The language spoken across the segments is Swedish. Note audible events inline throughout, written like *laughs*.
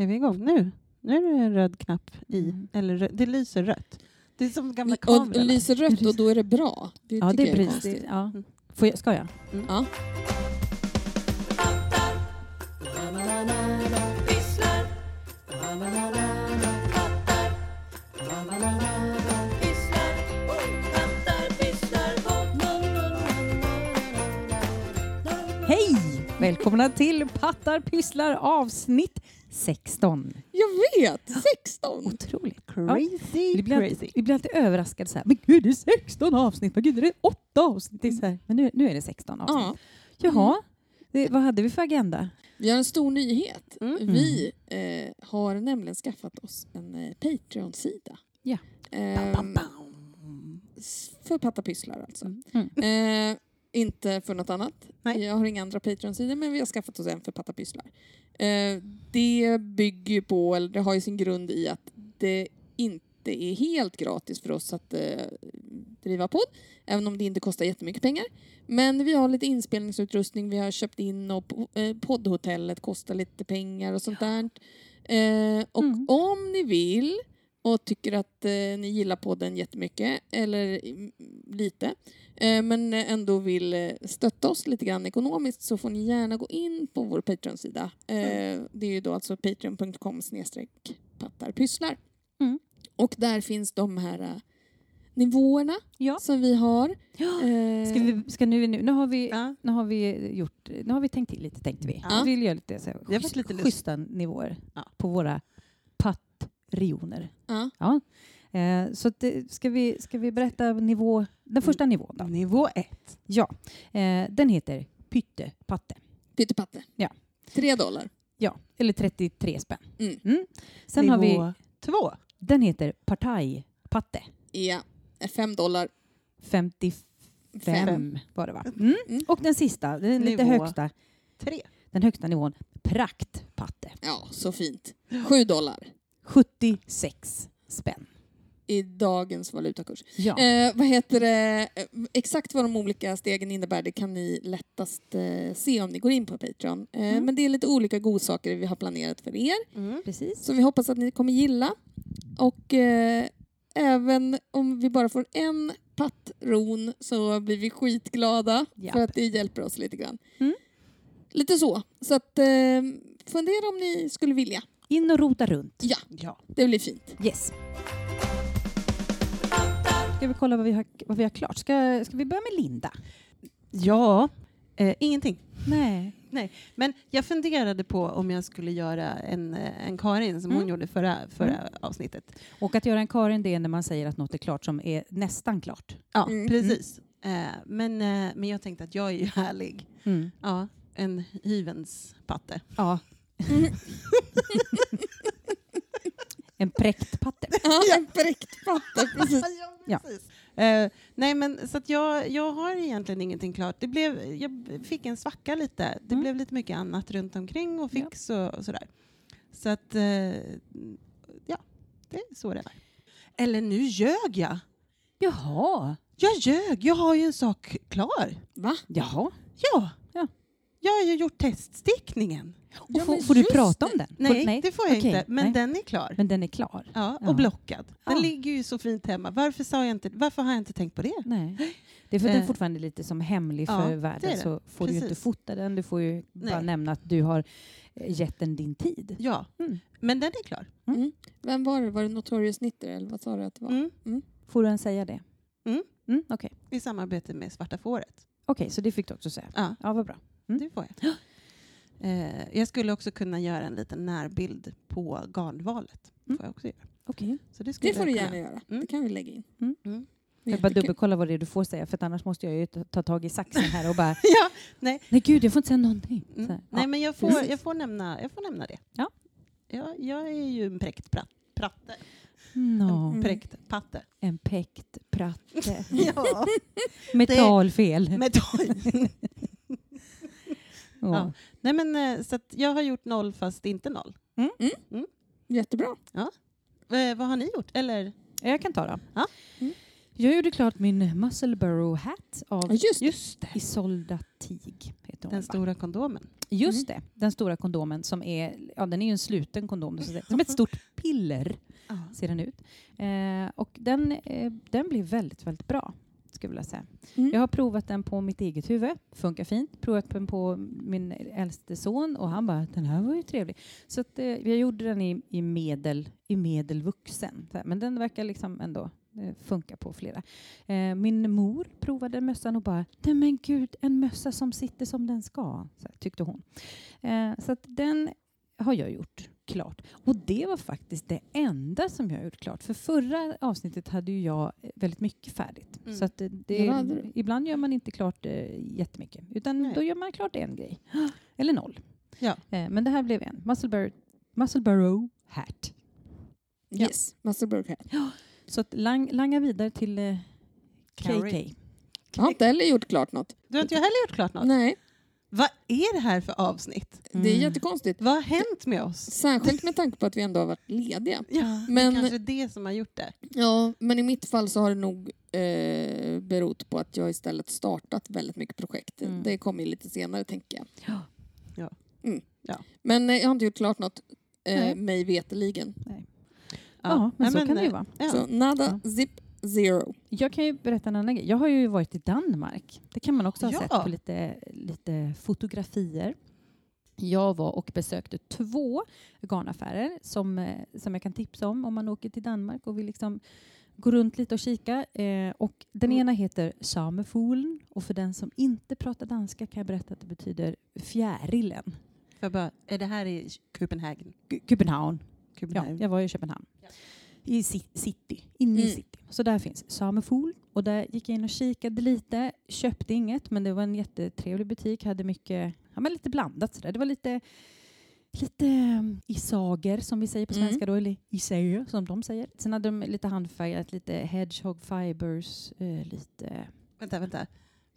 Är vi igång nu? Nu är det en röd knapp i, Mm. eller det lyser rött. Det är som gamla Och kameror. lyser rött och då är det bra. Det Ja, det är precis. Det, ja. Får jag, ska jag? Ja. Hej! Välkomna till Pattar pysslar avsnitt 16. Jag vet! 16! Otroligt. Crazy, Vi blir, alltid, crazy. vi blir alltid överraskade. Så här, men gud, det är 16 avsnitt. Men gud, är det 8 avsnitt? Det är så här, men nu, nu är det 16 avsnitt. Ja. Jaha, det, vad hade vi för agenda? Vi har en stor nyhet. Mm. Vi eh, har nämligen skaffat oss en eh, Patreon-sida. Ja. Ehm, Bam, bam. s- för pattapysslar alltså. Mm. Eh, inte för något annat. Nej. Jag har inga andra Patreon-sidor men vi har skaffat oss en för pattapysslar. Eh, det bygger ju på, eller det har ju sin grund i att det inte är helt gratis för oss att eh, driva podd, även om det inte kostar jättemycket pengar. Men vi har lite inspelningsutrustning, vi har köpt in och eh, poddhotellet kostar lite pengar och sånt där. Eh, och Mm. om ni vill och tycker att eh, ni gillar podden jättemycket, eller mm, lite, eh, men ändå vill eh, stötta oss lite grann ekonomiskt så får ni gärna gå in på vår Patreon-sida. Eh, det är ju då alltså patreon.com snedstreck pattarpysslar. Mm. Och där finns de här eh, nivåerna Ja. som vi har. Ja. Ska vi, ska nu, nu, nu, har vi, Ja. nu har vi gjort, nu har vi tänkt till lite tänkte vi. Ja. Vi vill göra lite, så här, Det har varit lite schyssta nivåer Ja. på våra pattrioner. ja. Ja. Eh, så det- ska, vi, ska vi berätta nivå, den första nivån då? Nivå ett. Ja, eh, den heter pyttepatte. Pyttepatte. Ja. Tre dollar. Ja, eller 33 spänn. Mm. Sen Nivå har vi, två. den heter partajpatte. Ja. Fem dollar. 55 Fem. var det va? Mm. Mm. Och den sista, den lite Nivå. högsta, Tre. den högsta nivån, praktpatte. Ja, så fint. Sju dollar 76 spänn. i dagens valutakurs. Ja. Eh, vad heter det? Eh, Exakt vad de olika stegen innebär det kan ni lättast eh, se om ni går in på Patreon. Eh, Mm. Men det är lite olika godsaker vi har planerat för er Mm. Precis. som vi hoppas att ni kommer gilla. Och eh, även om vi bara får en patron så blir vi skitglada Japp. för att det hjälper oss lite grann. Mm. Lite så. Så att eh, fundera om ni skulle vilja. In och rota runt. Ja, Ja. det blir fint. Yes. Ska vi kolla vad vi har, vad vi har klart? Ska, ska vi börja med Linda? Ja. Eh, ingenting. Nej. Nej, men jag funderade på om jag skulle göra en, eh, en Karin som hon Mm. gjorde förra, förra avsnittet. Och att göra en Karin, det är när man säger att något är klart som är nästan klart. Ja, Mm. precis. Eh, men, eh, men jag tänkte att jag är ju *laughs* härlig. Mm. Ja, en hyvens patte. Ja. *laughs* en präktpatte. *laughs* Ja, en präkt patte, *laughs* precis. Ja. precis. Eh, nej, men så att jag, jag har egentligen ingenting klart. Det blev, jag fick en svacka lite. Det Mm. blev lite mycket annat runt omkring och Ja. fix och, och sådär. Så att, eh, ja, det är så det är. Eller nu ljög jag. Jaha. Jag ljög, jag har ju en sak klar. Va? Jaha. Ja. Ja. Jag har ju gjort teststickningen. Och Ja, får, du prata om den? Nej, får, det får jag Okej, inte. Men nej. den är klar. Men den är klar? Ja, Ja. och blockad. Den Ja. ligger ju så fint hemma. Varför, sa jag inte, varför har jag inte tänkt på det? Nej. Det är för att den Eh. fortfarande är lite som hemlig Ja, för det världen så får du ju inte Precis. fota den. Du får ju bara Nej. nämna att du har eh, gett den din tid. Ja, Mm. men den är klar. Mm. Vem var det? Var det Notorious Knitter eller vad sa du att det var? Mm. Får du ens säga det? Mm. Mm, Okej, I samarbete med Svarta fåret. Okej, så det fick du också säga. Ja, Ja, vad bra. Mm. det får jag. Eh, jag skulle också kunna göra en liten närbild på garnvalet. Mm. Får jag också göra. Okej. Så det, Det får du jag gärna kunna. göra. Mm. Det kan vi lägga in. Mm. Mm. Jag bara dubbelkolla vad det är du får säga för att annars måste jag ju ta ta tag i saxen här och bara *laughs* Ja, nej. nej gud jag får inte säga någonting. Så Mm. här, nej, ja. men jag får, jag, får nämna, jag får nämna det. Ja. Ja, jag är ju en präkt pratt, pratte. Nå, En präkt patte. en päkt pratte. *laughs* Ja. Med Det- talfel. *laughs* Med Ja. Ja. Nej, men, eh, så att jag har gjort noll fast inte noll. Jättebra. Eh, vad har ni gjort? Eller? Jag kan ta då. Ja. Mm. Jag gjorde klart min Musselburrow hat av Ja, just det. Just det. Isolda Tig. Heter hon, Den stora kondomen. Just det, den stora kondomen som är, ja den är ju en sluten kondom, så att säga. som ett stort piller ser den ut. Eh, och den, eh, den blir väldigt, väldigt bra, skulle jag vilja säga. Mm. Jag har provat den på mitt eget huvud, funkar fint. Provat den på min äldste son och han bara, den här var ju trevlig. Så att, eh, jag gjorde den i, i, medel, i medelvuxen. Men den verkar liksom ändå eh, funka på flera. Eh, min mor provade mössan och bara, nej men gud, en mössa som sitter som den ska, så här, tyckte hon. Eh, så den har jag gjort klart. Och det var faktiskt det enda som jag gjort klart. För förra avsnittet hade ju jag eh, väldigt mycket färdigt. Mm. Så att det, Ja, det, du. ibland gör man inte klart eh, jättemycket. Utan Nej. då gör man klart en grej. *gasps* Eller noll. Ja. Eh, men det här blev en. Musselburrow, Musselburrow hat. Ja. Yes, Musselburgh hat. Så att lang, langa vidare till eh, Carrie. KK. Jag har inte heller gjort klart något. Du har inte jag heller gjort klart något? Nej, Vad är det här för avsnitt? det är Mm. jättekonstigt. Vad har hänt med oss? Särskilt med tanke på att vi ändå har varit lediga. Ja, men... Men- Det är kanske det som har gjort det. Ja, men i mitt fall så har det nog eh, berott på att jag istället startat väldigt mycket projekt. Mm. Det kommer ju lite senare tänker jag. Ja. Ja. Mm. Ja. Men eh, jag har inte gjort klart något, eh, Nej. mig veteligen. Ja, men så kan det ju eh, vara. Ja. Så nada, zip, zero. Jag kan ju berätta en annan grej. Jag har ju varit i Danmark. Det kan man också ha Ja. sett på lite, lite fotografier. Jag var och besökte två garnaffärer som, eh, som jag kan tipsa om om man åker till Danmark och vill liksom gå runt lite och kika. Eh, och den Mm. ena heter Samefolen och för den som inte pratar danska kan jag berätta att det betyder fjärilen. Jag bara, är det här i Copenhagen? K- Köpenhamn. Ja, jag var i Köpenhamn. I ci- city, inne i Mm. city. Så där finns Samefol. Och där gick jag in och kikade lite. Köpte inget, men det var en jättetrevlig butik. Hade mycket, ja men lite blandat sådär. Det var lite, lite um, isager som vi säger på Mm. svenska då, eller isager som de säger. Sen hade de lite handfärgat, lite hedgehog fibers, eh, lite... Vänta, vänta.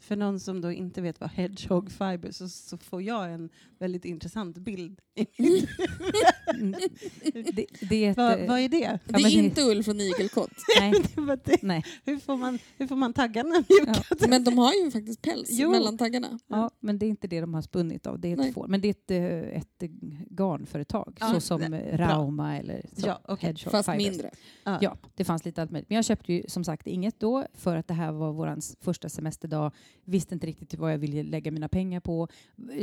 För någon som då inte vet vad hedgehog fiber så, så får jag en väldigt intressant bild. i mitt Mm. *laughs* det, det är ett... vad, eh, vad är det? Ja, det är det- inte ull från igelkott. *laughs* Nej, *laughs* Det det. nej. Hur, får man, hur får man taggarna mjuka? Ja. Men de har ju faktiskt päls Jo. mellan taggarna. Ja, men det är inte det de har spunnit av. Det är Nej. ett får. Men det är ett, eh, ett eh, garnföretag, Ja, så som det- eh, Rauma eller så, Ja, okej. Hedgehog Fast Fibers. mindre. Ja, det fanns lite allt möjligt. Men jag köpte ju som sagt inget då för att det här var vår första semesterdag. Visste inte riktigt vad jag ville lägga mina pengar på.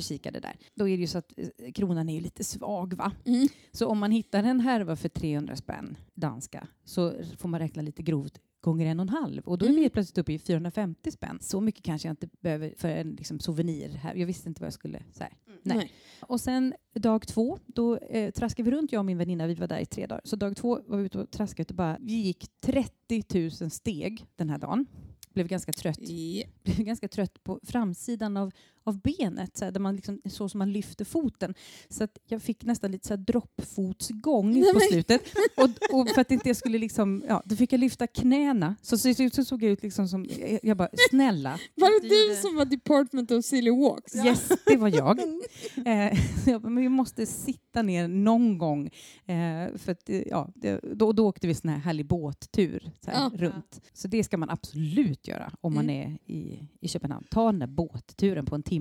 Kikade där. Då är det ju så att eh, kronan är ju lite svag va? Mm. Så om man hittar en härva för 300 spänn danska så får man räkna lite grovt gånger en och en halv och då är vi Mm. plötsligt uppe i 450 spänn. Så mycket kanske jag inte behöver för en liksom, souvenir här. Jag visste inte vad jag skulle... Så här. Nej. Nej. Och sen dag två, då eh, traskade vi runt, jag och min väninna, vi var där i tre dagar. Så dag två var vi ute och traskade och bara, vi gick 30 000 steg den här dagen. Blev ganska trött. Ja. Blev ganska trött på framsidan av, av benet, så, här, där man liksom, så som man lyfter foten. Så att jag fick nästan lite så här droppfotsgång Nej, på slutet. Och, och för att inte jag skulle liksom, ja, då fick jag lyfta knäna. Så, så, så, så såg jag ut liksom som, jag, jag bara, snälla, Var det du som var Department of Silly Walks? Yes, det var jag. *laughs* Eh, så jag bara, men vi måste sitta ner någon gång. Eh, för att, eh, ja, då, då åkte vi sån här härlig båttur så här, Ja. runt. Så det ska man absolut göra om man Mm. är i, i Köpenhamn. Ta den där båtturen på en timme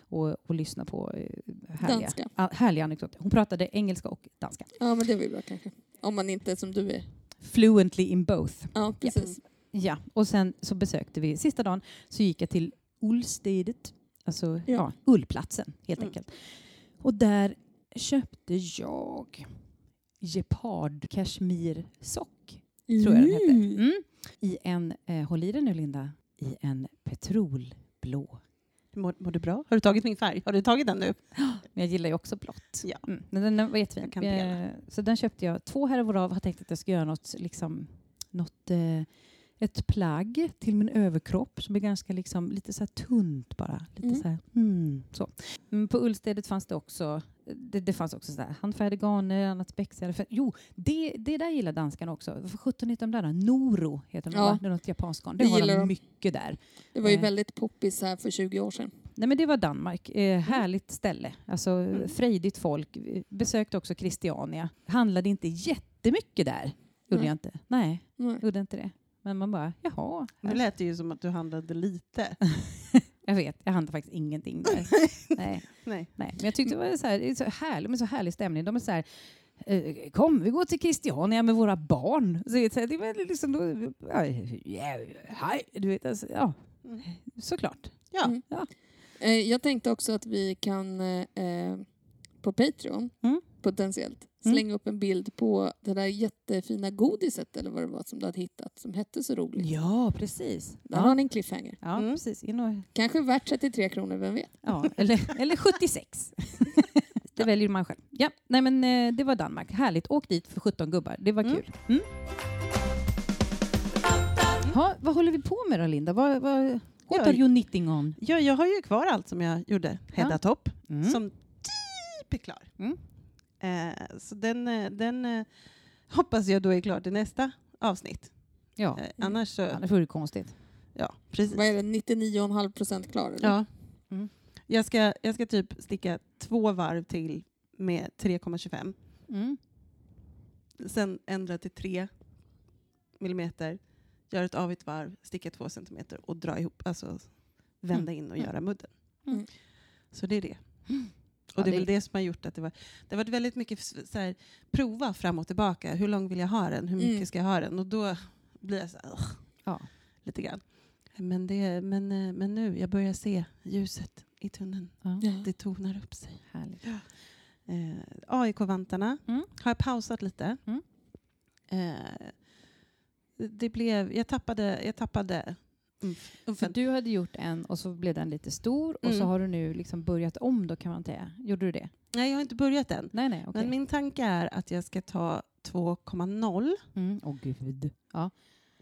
och, och lyssna på eh, härliga, Danska. härliga anekdoter. Hon pratade engelska och danska. Ja, men det var ju bra kanske. Om man inte är som du är. Fluently in both. Ja, precis. Ja, och sen så besökte vi, sista dagen så gick jag till Ullstedet, alltså ja. Ja. ullplatsen helt Mm. enkelt. Och där köpte jag gepard kashmirsock, tror jag den hette. Mm. Mm. I en, eh, håll i den nu Linda, i en petrolblå. Mår, mår du bra? Har du tagit min färg? Har du tagit den nu? *gasps* Men jag gillar ju också blått. Ja. Mm. Men den, var jättefin. Jag. Eh, så den köpte jag två härvor av. Har tänkt att jag ska göra något, liksom, något eh, ett plagg till min överkropp som är ganska liksom, lite så tunt bara. Lite Mm. så här, mm, så. Men på ullstedet fanns det också det, det fanns också så handfärgade garner, annat spexigare. För, jo, det, det där gillar danskarna också. För 17 heter de där? Noro heter de Ja. Det är något japanskt garn. Det, Det har de mycket där. Det var ju Eh. väldigt poppis här för 20 år sedan. Nej, men det var Danmark. Eh, härligt ställe. Alltså, Mm. Frejdigt folk. Besökte också Christiania. Handlade inte jättemycket där. Gjorde Nej. jag inte. Nej, Nej. gjorde inte det. Men man bara, jaha. Nu lät det ju som att du handlade lite. *laughs* Jag vet, jag handlar faktiskt ingenting där. *laughs* nej, Nej. nej. Men jag tyckte det var så, här, det är så härligt, med så härlig stämning. De är så här, eh, kom vi går till Christiania med våra barn. Så, det, det var liksom, då, ja, hej, du vet, alltså, ja, Mm. såklart. Ja. Mm. Ja. Eh, jag tänkte också att vi kan eh, eh, på Patreon Mm. potentiellt Mm. slänga upp en bild på det där jättefina godiset eller vad det var som du hade hittat som hette så roligt. Ja, precis. Där Ja, har ni en cliffhanger. ja Mm. precis. In och, Kanske värt 33 kronor, vem vet? ja, eller, *laughs* eller 76. *laughs* det väljer man själv. Ja, nej men eh, det var Danmark. Härligt. Åk dit för 17 gubbar. Det var Mm. kul. Mm. Ha, vad håller vi på med då, Linda? Vad, vad, what Ja, are you knitting on? Ja, jag har ju kvar allt som jag gjorde, Hedda Topp, Mm. som typ är klar. Mm. Eh, så den, eh, den eh, hoppas jag då är klar till nästa avsnitt. Ja, Eh, annars så, det vore konstigt. ja precis. Vad är det, 99,5 procent klar? Eller? Ja. Mm. Jag, ska, jag ska typ sticka två varv till med 3,25. Mm. Sen ändra till 3 millimeter, göra ett avigt varv, sticka två centimeter och dra ihop, alltså vända in och Mm. göra mudden. Mm. Så det är det. Ja, Och det är det- väl det som har gjort att det var... Det har varit väldigt mycket så här, prova fram och tillbaka. Hur lång vill jag ha den? Hur mycket Mm. ska jag ha den? Och då blir jag så här, Ja. lite grann. Men, det, men, eh, men nu, jag börjar se ljuset i tunneln. Ja. Ja. Det tonar upp sig. Härligt. Eh, AIK-vantarna Mm. har jag pausat lite. Mm. Eh, det blev, jag tappade, jag tappade umf, För du hade gjort en och så blev den lite stor och så Mm. har du nu liksom börjat om då kan man säga. Gjorde du det? Nej, jag har inte börjat än. Nej, nej, okej. Men min tanke är att jag ska ta 2,0. Mm. Åh gud. Ja.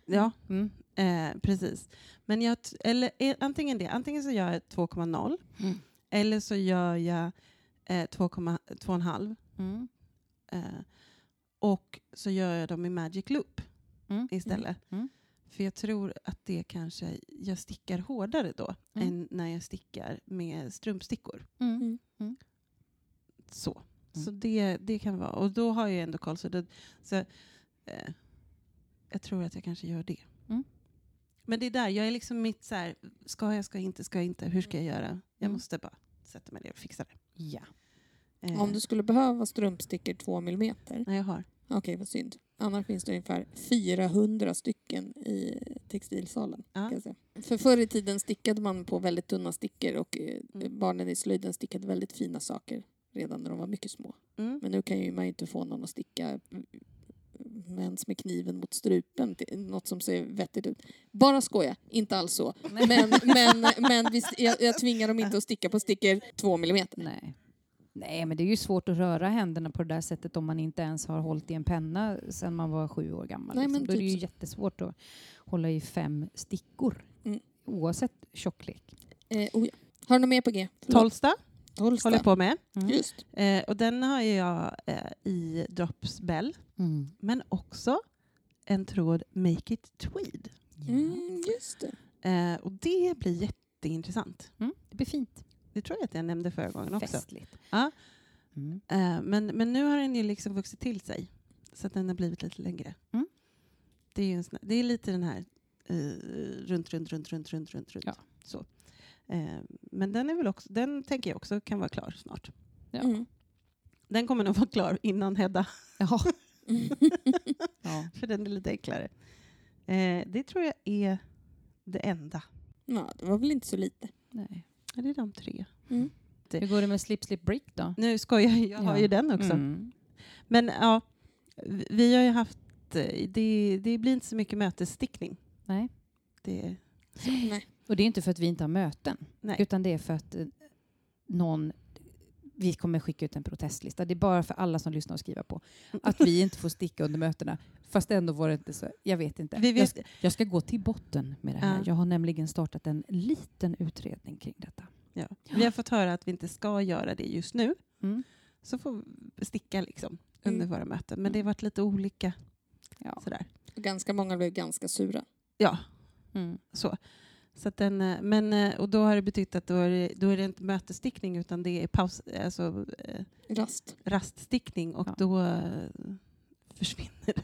Ja, Mm. eh, precis. Men jag, eller, eh, antingen det, antingen så gör jag 2,0 Mm. eller så gör jag eh, 2,5 Mm. eh, och så gör jag dem i Magic Loop Mm. istället. Mm. För jag tror att det kanske, jag stickar hårdare då Mm. än när jag stickar med strumpstickor. Mm. Så, Mm. så det, det kan vara. Och då har jag ändå koll. Så, det, så eh, jag tror att jag kanske gör det. Mm. Men det är där, jag är liksom mitt så här, ska jag, ska jag inte, ska jag inte, hur ska jag göra? Jag Mm. måste bara sätta mig ner och fixa det. Ja. Eh, Om du skulle behöva strumpstickor 2 millimeter, Nej, jag har. Okej vad synd. Annars finns det ungefär 400 stycken i textilsalen. Ja. För förr i tiden stickade man på väldigt tunna stickor och eh, Mm. barnen i slöjden stickade väldigt fina saker redan när de var mycket små. Mm. Men nu kan ju man ju inte få någon att sticka mens med kniven mot strupen, något som ser vettigt ut. Bara skoja, inte alls så. Men, men, men visst, jag, jag tvingar dem inte att sticka på stickor två millimeter. Nej. Nej, men det är ju svårt att röra händerna på det där sättet om man inte ens har hållit i en penna sedan man var sju år gammal. Nej, liksom. men Då är det typ ju så. jättesvårt att hålla i fem stickor. Mm. Oavsett tjocklek. Eh, oh ja. Har du något mer på G? Tolsta Tolsta. håller på med. Mm. Just. Eh, och den har jag eh, i Drops Bell. Mm. Men också en tråd Make It Tweed. Ja. Mm, just det. Eh, och det blir jätteintressant. Mm. Det blir fint. Det tror jag att jag nämnde förra gången också. Festligt. Ja. Mm. Eh, men, men nu har den ju liksom vuxit till sig. Så att den har blivit lite längre. Mm. Det, är ju en sån, det är lite den här eh, runt, runt, runt, runt, runt, runt, runt. Ja. Så. Eh, men den är väl också, den tänker jag också kan vara klar snart. Ja. Mm. Den kommer nog vara klar innan Hedda, Jaha. *laughs* ja. för den är lite enklare. Det tror jag är det enda. ja, det var väl inte så lite. Nej. Ja, det är de tre. Mm. Hur går det med Slip Slip Brick då? Nu skojar jag, jag har Ja. ju den också. Mm. Men ja, vi- har ju haft, eh, det, det blir inte så mycket mötesstickning. Nej. Det, Nej. Och det är inte för att vi inte har möten, nej. utan det är för att eh, någon vi kommer skicka ut en protestlista. Det är bara för alla som lyssnar och skriva på. Att vi inte *laughs* får sticka under mötena. Fast ändå var det inte så. Jag vet inte. Vi Jag, vet, ska, jag ska gå till botten med det här. Ja. Jag har nämligen startat en liten utredning kring detta. ja. Vi har fått höra att vi inte ska göra det just nu. Mm. Så får vi sticka liksom under Mm. våra möten. Men det har varit lite olika. Ja. Sådär. Ganska många blev ganska sura. Ja, Mm. så. Så att den, eh, men, eh, och då har det betytt att då är det, då är det inte mötesstickning utan det är paus, alltså, eh, Rast. raststickning och Ja. då försvinner.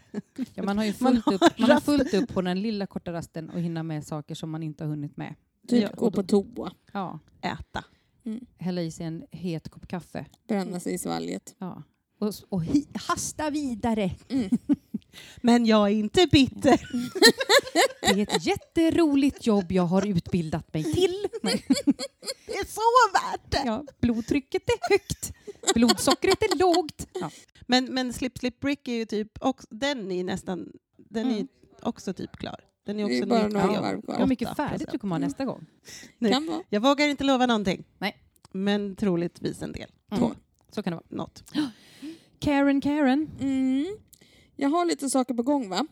Ja, man har ju *laughs* Man fullt, har upp, man har fullt upp på den lilla korta rasten och hinna med saker som man inte har hunnit med. Typ Ja, gå på toa, Ja, Äta. hälla i sig en het kopp kaffe. bränna sig i svalget. Ja. Och, och hi, hasta vidare. *laughs* Men jag är inte bitter. *laughs* Det är ett jätteroligt jobb jag har utbildat mig till. Det är så värt det. Ja, blodtrycket är högt, blodsockret är lågt. Ja. Men, men Slip Slip Brick är ju typ, också, den är nästan, den är Mm. också typ klar. Den är Det är också bara några varv kvar. Hur mycket färdigt du kommer ha nästa gång. Nej. Kan vara. Jag vågar inte lova någonting. Nej. Men troligtvis en del. Mm. Två. Så kan det vara. Något. *gasps* Karen, Karen. Mm. Jag har lite saker på gång va?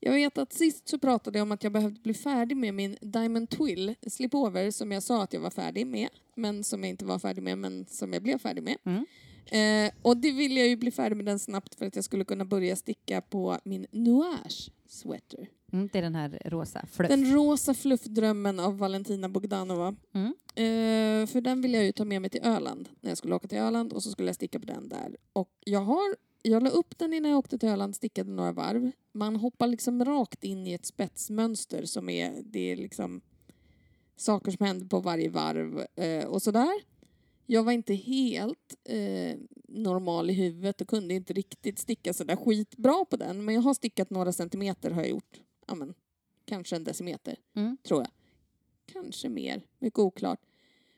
Jag vet att sist så pratade jag om att jag behövde bli färdig med min Diamond Twill Slipover som jag sa att jag var färdig med, men som jag inte var färdig med, men som jag blev färdig med. Mm. Eh, och det ville jag ju bli färdig med den snabbt för att jag skulle kunna börja sticka på min Nuage sweater. Mm, det är den här rosa fluff. Den rosa fluffdrömmen av Valentina Bogdanova. Mm. Eh, för den ville jag ju ta med mig till Öland när jag skulle åka till Öland och så skulle jag sticka på den där. Och jag har, jag la upp den innan jag åkte till Öland, stickade några varv. Man hoppar liksom rakt in i ett spetsmönster som är, det är liksom saker som händer på varje varv eh, och sådär. Jag var inte helt eh, normal i huvudet och kunde inte riktigt sticka sådär skitbra på den. Men jag har stickat några centimeter har jag gjort. Ja, men, kanske en decimeter, Mm. tror jag. Kanske mer, mycket oklart.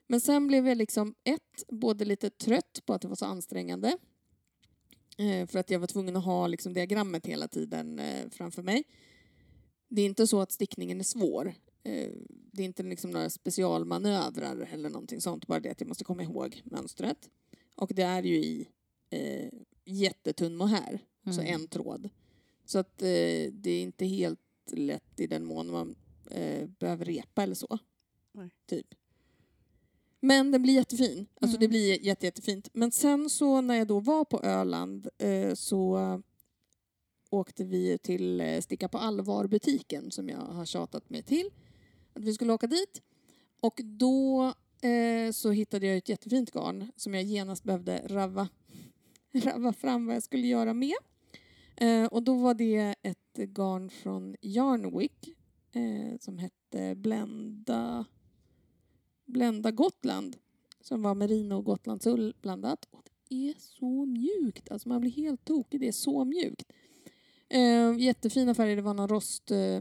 Men sen blev jag liksom ett, både lite trött på att det var så ansträngande. Eh, för att jag var tvungen att ha liksom diagrammet hela tiden eh, framför mig. Det är inte så att stickningen är svår. Eh, det är inte liksom några specialmanövrar eller någonting sånt. Bara det att jag måste komma ihåg mönstret. Och det är ju i eh, jättetunn mohair. Så Mm. en tråd. Så att eh, det är inte helt lätt i den mån man eh, behöver repa eller så. Nej. Typ. Men den blir jättefin. Alltså Mm. det blir jätte, jättefint. Men sen så när jag då var på Öland eh, så åkte vi till eh, Sticka på allvar-butiken som jag har tjatat mig till. Att vi skulle åka dit. Och då eh, så hittade jag ett jättefint garn som jag genast behövde rava, *laughs* rava fram vad jag skulle göra med. Eh, och då var det ett garn från Yarnwick eh, som hette Blenda, Blenda Gotland som var merino och gotlandsull blandat. Och det är så mjukt, alltså man blir helt tokig, det är så mjukt. Eh, jättefina färger, det var någon rost, eh,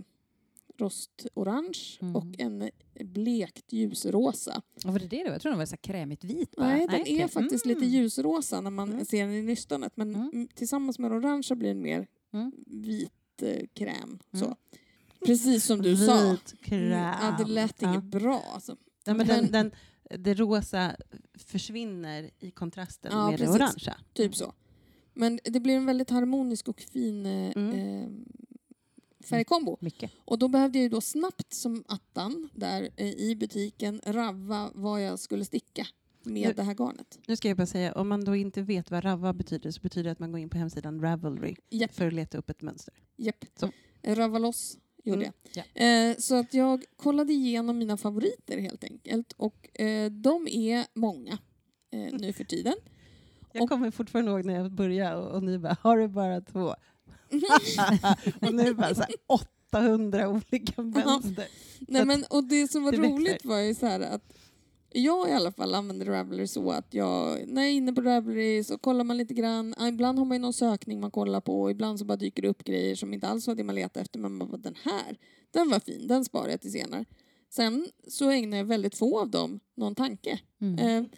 rostorange Mm. och en blekt ljusrosa. Och var det det då? Jag tror den var så krämigt vit bara. Nej, den är okej. faktiskt Mm. lite ljusrosa när man Mm. ser den i nystanet men Mm. mm. tillsammans med orangea blir den mer Mm. vit eh, kräm. Mm. Så. Precis som du sa. Vit kräm. Mm, Ja, det lät Ja. inget bra alltså. Ja, men den, den, det rosa försvinner i kontrasten Ja, med precis. det orangea. Typ så. Men det blir en väldigt harmonisk och fin eh, Mm. eh, färgkombo. Mycket. Och då behövde jag ju då snabbt som attan där eh, i butiken ravva vad jag skulle sticka med Nu- det här garnet. Nu ska jag bara säga, om man då inte vet vad Rava betyder så betyder det att man går in på hemsidan Ravelry Japp, för att leta upp ett mönster. japp. Så. Ravva loss gjorde Mm, jag. Eh, så att jag kollade igenom mina favoriter helt enkelt. Och eh, de är många eh, nu för tiden. *laughs* Jag Och- kommer fortfarande ihåg när jag började och, och ni bara, har du bara två? *laughs* och nu bara så här, 800 olika mönster. Nej, men, och det som var det växer. roligt var ju så att jag i alla fall använder Ravelry så att jag, när jag är inne på Ravelry så kollar man lite grann. Ibland har man ju någon sökning man kollar på ibland så bara dyker det upp grejer som inte alls var det man letade efter. Men man bara, den här, den var fin, den sparar jag till senare. Sen så ägnar jag väldigt få av dem någon tanke. Mm. Eh,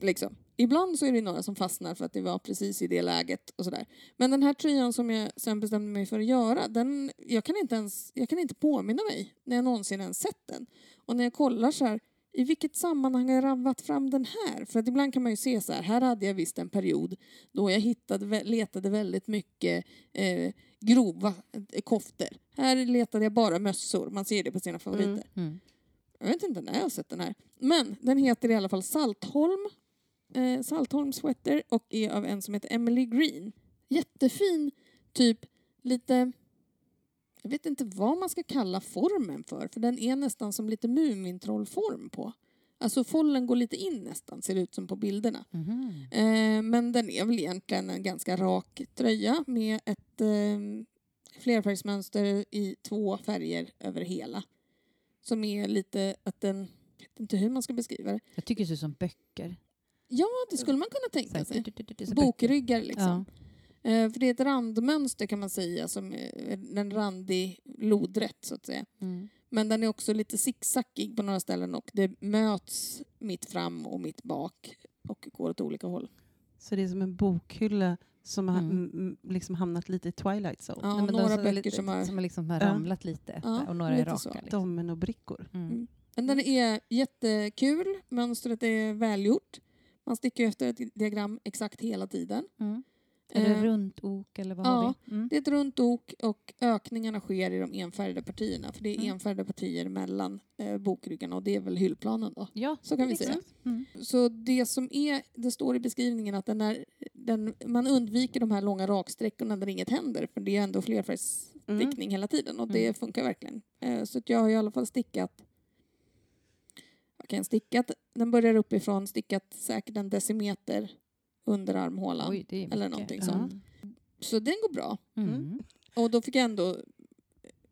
liksom. Ibland så är det några som fastnar för att det var precis i det läget och sådär. Men den här tröjan som jag sen bestämde mig för att göra, den, jag, kan inte ens, jag kan inte påminna mig när jag någonsin ens sett den. Och när jag kollar så här, i vilket sammanhang har jag rabbat fram den här? För att ibland kan man ju se så här, här hade jag visst en period då jag hittade, letade väldigt mycket eh, grova eh, koftor. Här letade jag bara mössor, man ser det på sina favoriter. Mm. Jag vet inte när jag har sett den här. Men den heter i alla fall Saltholm. Eh, Saltholm Sweater och är av en som heter Emily Green. Jättefin, typ lite... Jag vet inte vad man ska kalla formen för, för den är nästan som lite Mumintrollform på. Alltså follen går lite in nästan, ser det ut som på bilderna. Mhm. Eh, men den är väl egentligen en ganska rak tröja med ett eh, flerfärgsmönster i två färger över hela. Som är lite att den, jag vet inte hur man ska beskriva det. Jag tycker det ser ut som böcker. Ja, det skulle man kunna tänka sig. Bokryggar liksom. Ja. Eh, för det är ett randmönster kan man säga, som är en randig lodrätt så att säga. Mm. Men den är också lite zigzackig på några ställen och det möts mitt fram och mitt bak och går åt olika håll. Så det är som en bokhylla som har Mm. mm. liksom hamnat lite i Twilight Zone. Ja, Nej, några är böcker lite, som har... som liksom har Ja. ramlat lite Ja, och några är lite raka. så. Liksom. Dominobrickor. Mm. Men den är jättekul, mönstret är välgjort. Man sticker efter ett diagram exakt hela tiden. Mm. Är det Eh, runt ok eller vad ja, har vi? Mm. Det är ett runt ok och ökningarna sker i de enfärgade partierna. För det är Mm. enfärgade partier mellan eh, bokryggarna och det är väl hyllplanen då. Ja, Så kan vi säga. Mm. Så det som är, det står i beskrivningen att den är, den, man undviker de här långa raksträckorna där inget händer för det är ändå flerfärgsstickning hela tiden och det Mm. funkar verkligen. Eh, så jag har i alla fall stickat kan stickat? Den börjar uppifrån, stickat säkert en decimeter under armhålan. Oj, Eller någonting Ja. sånt. Så den går bra. Mm. Och då fick jag ändå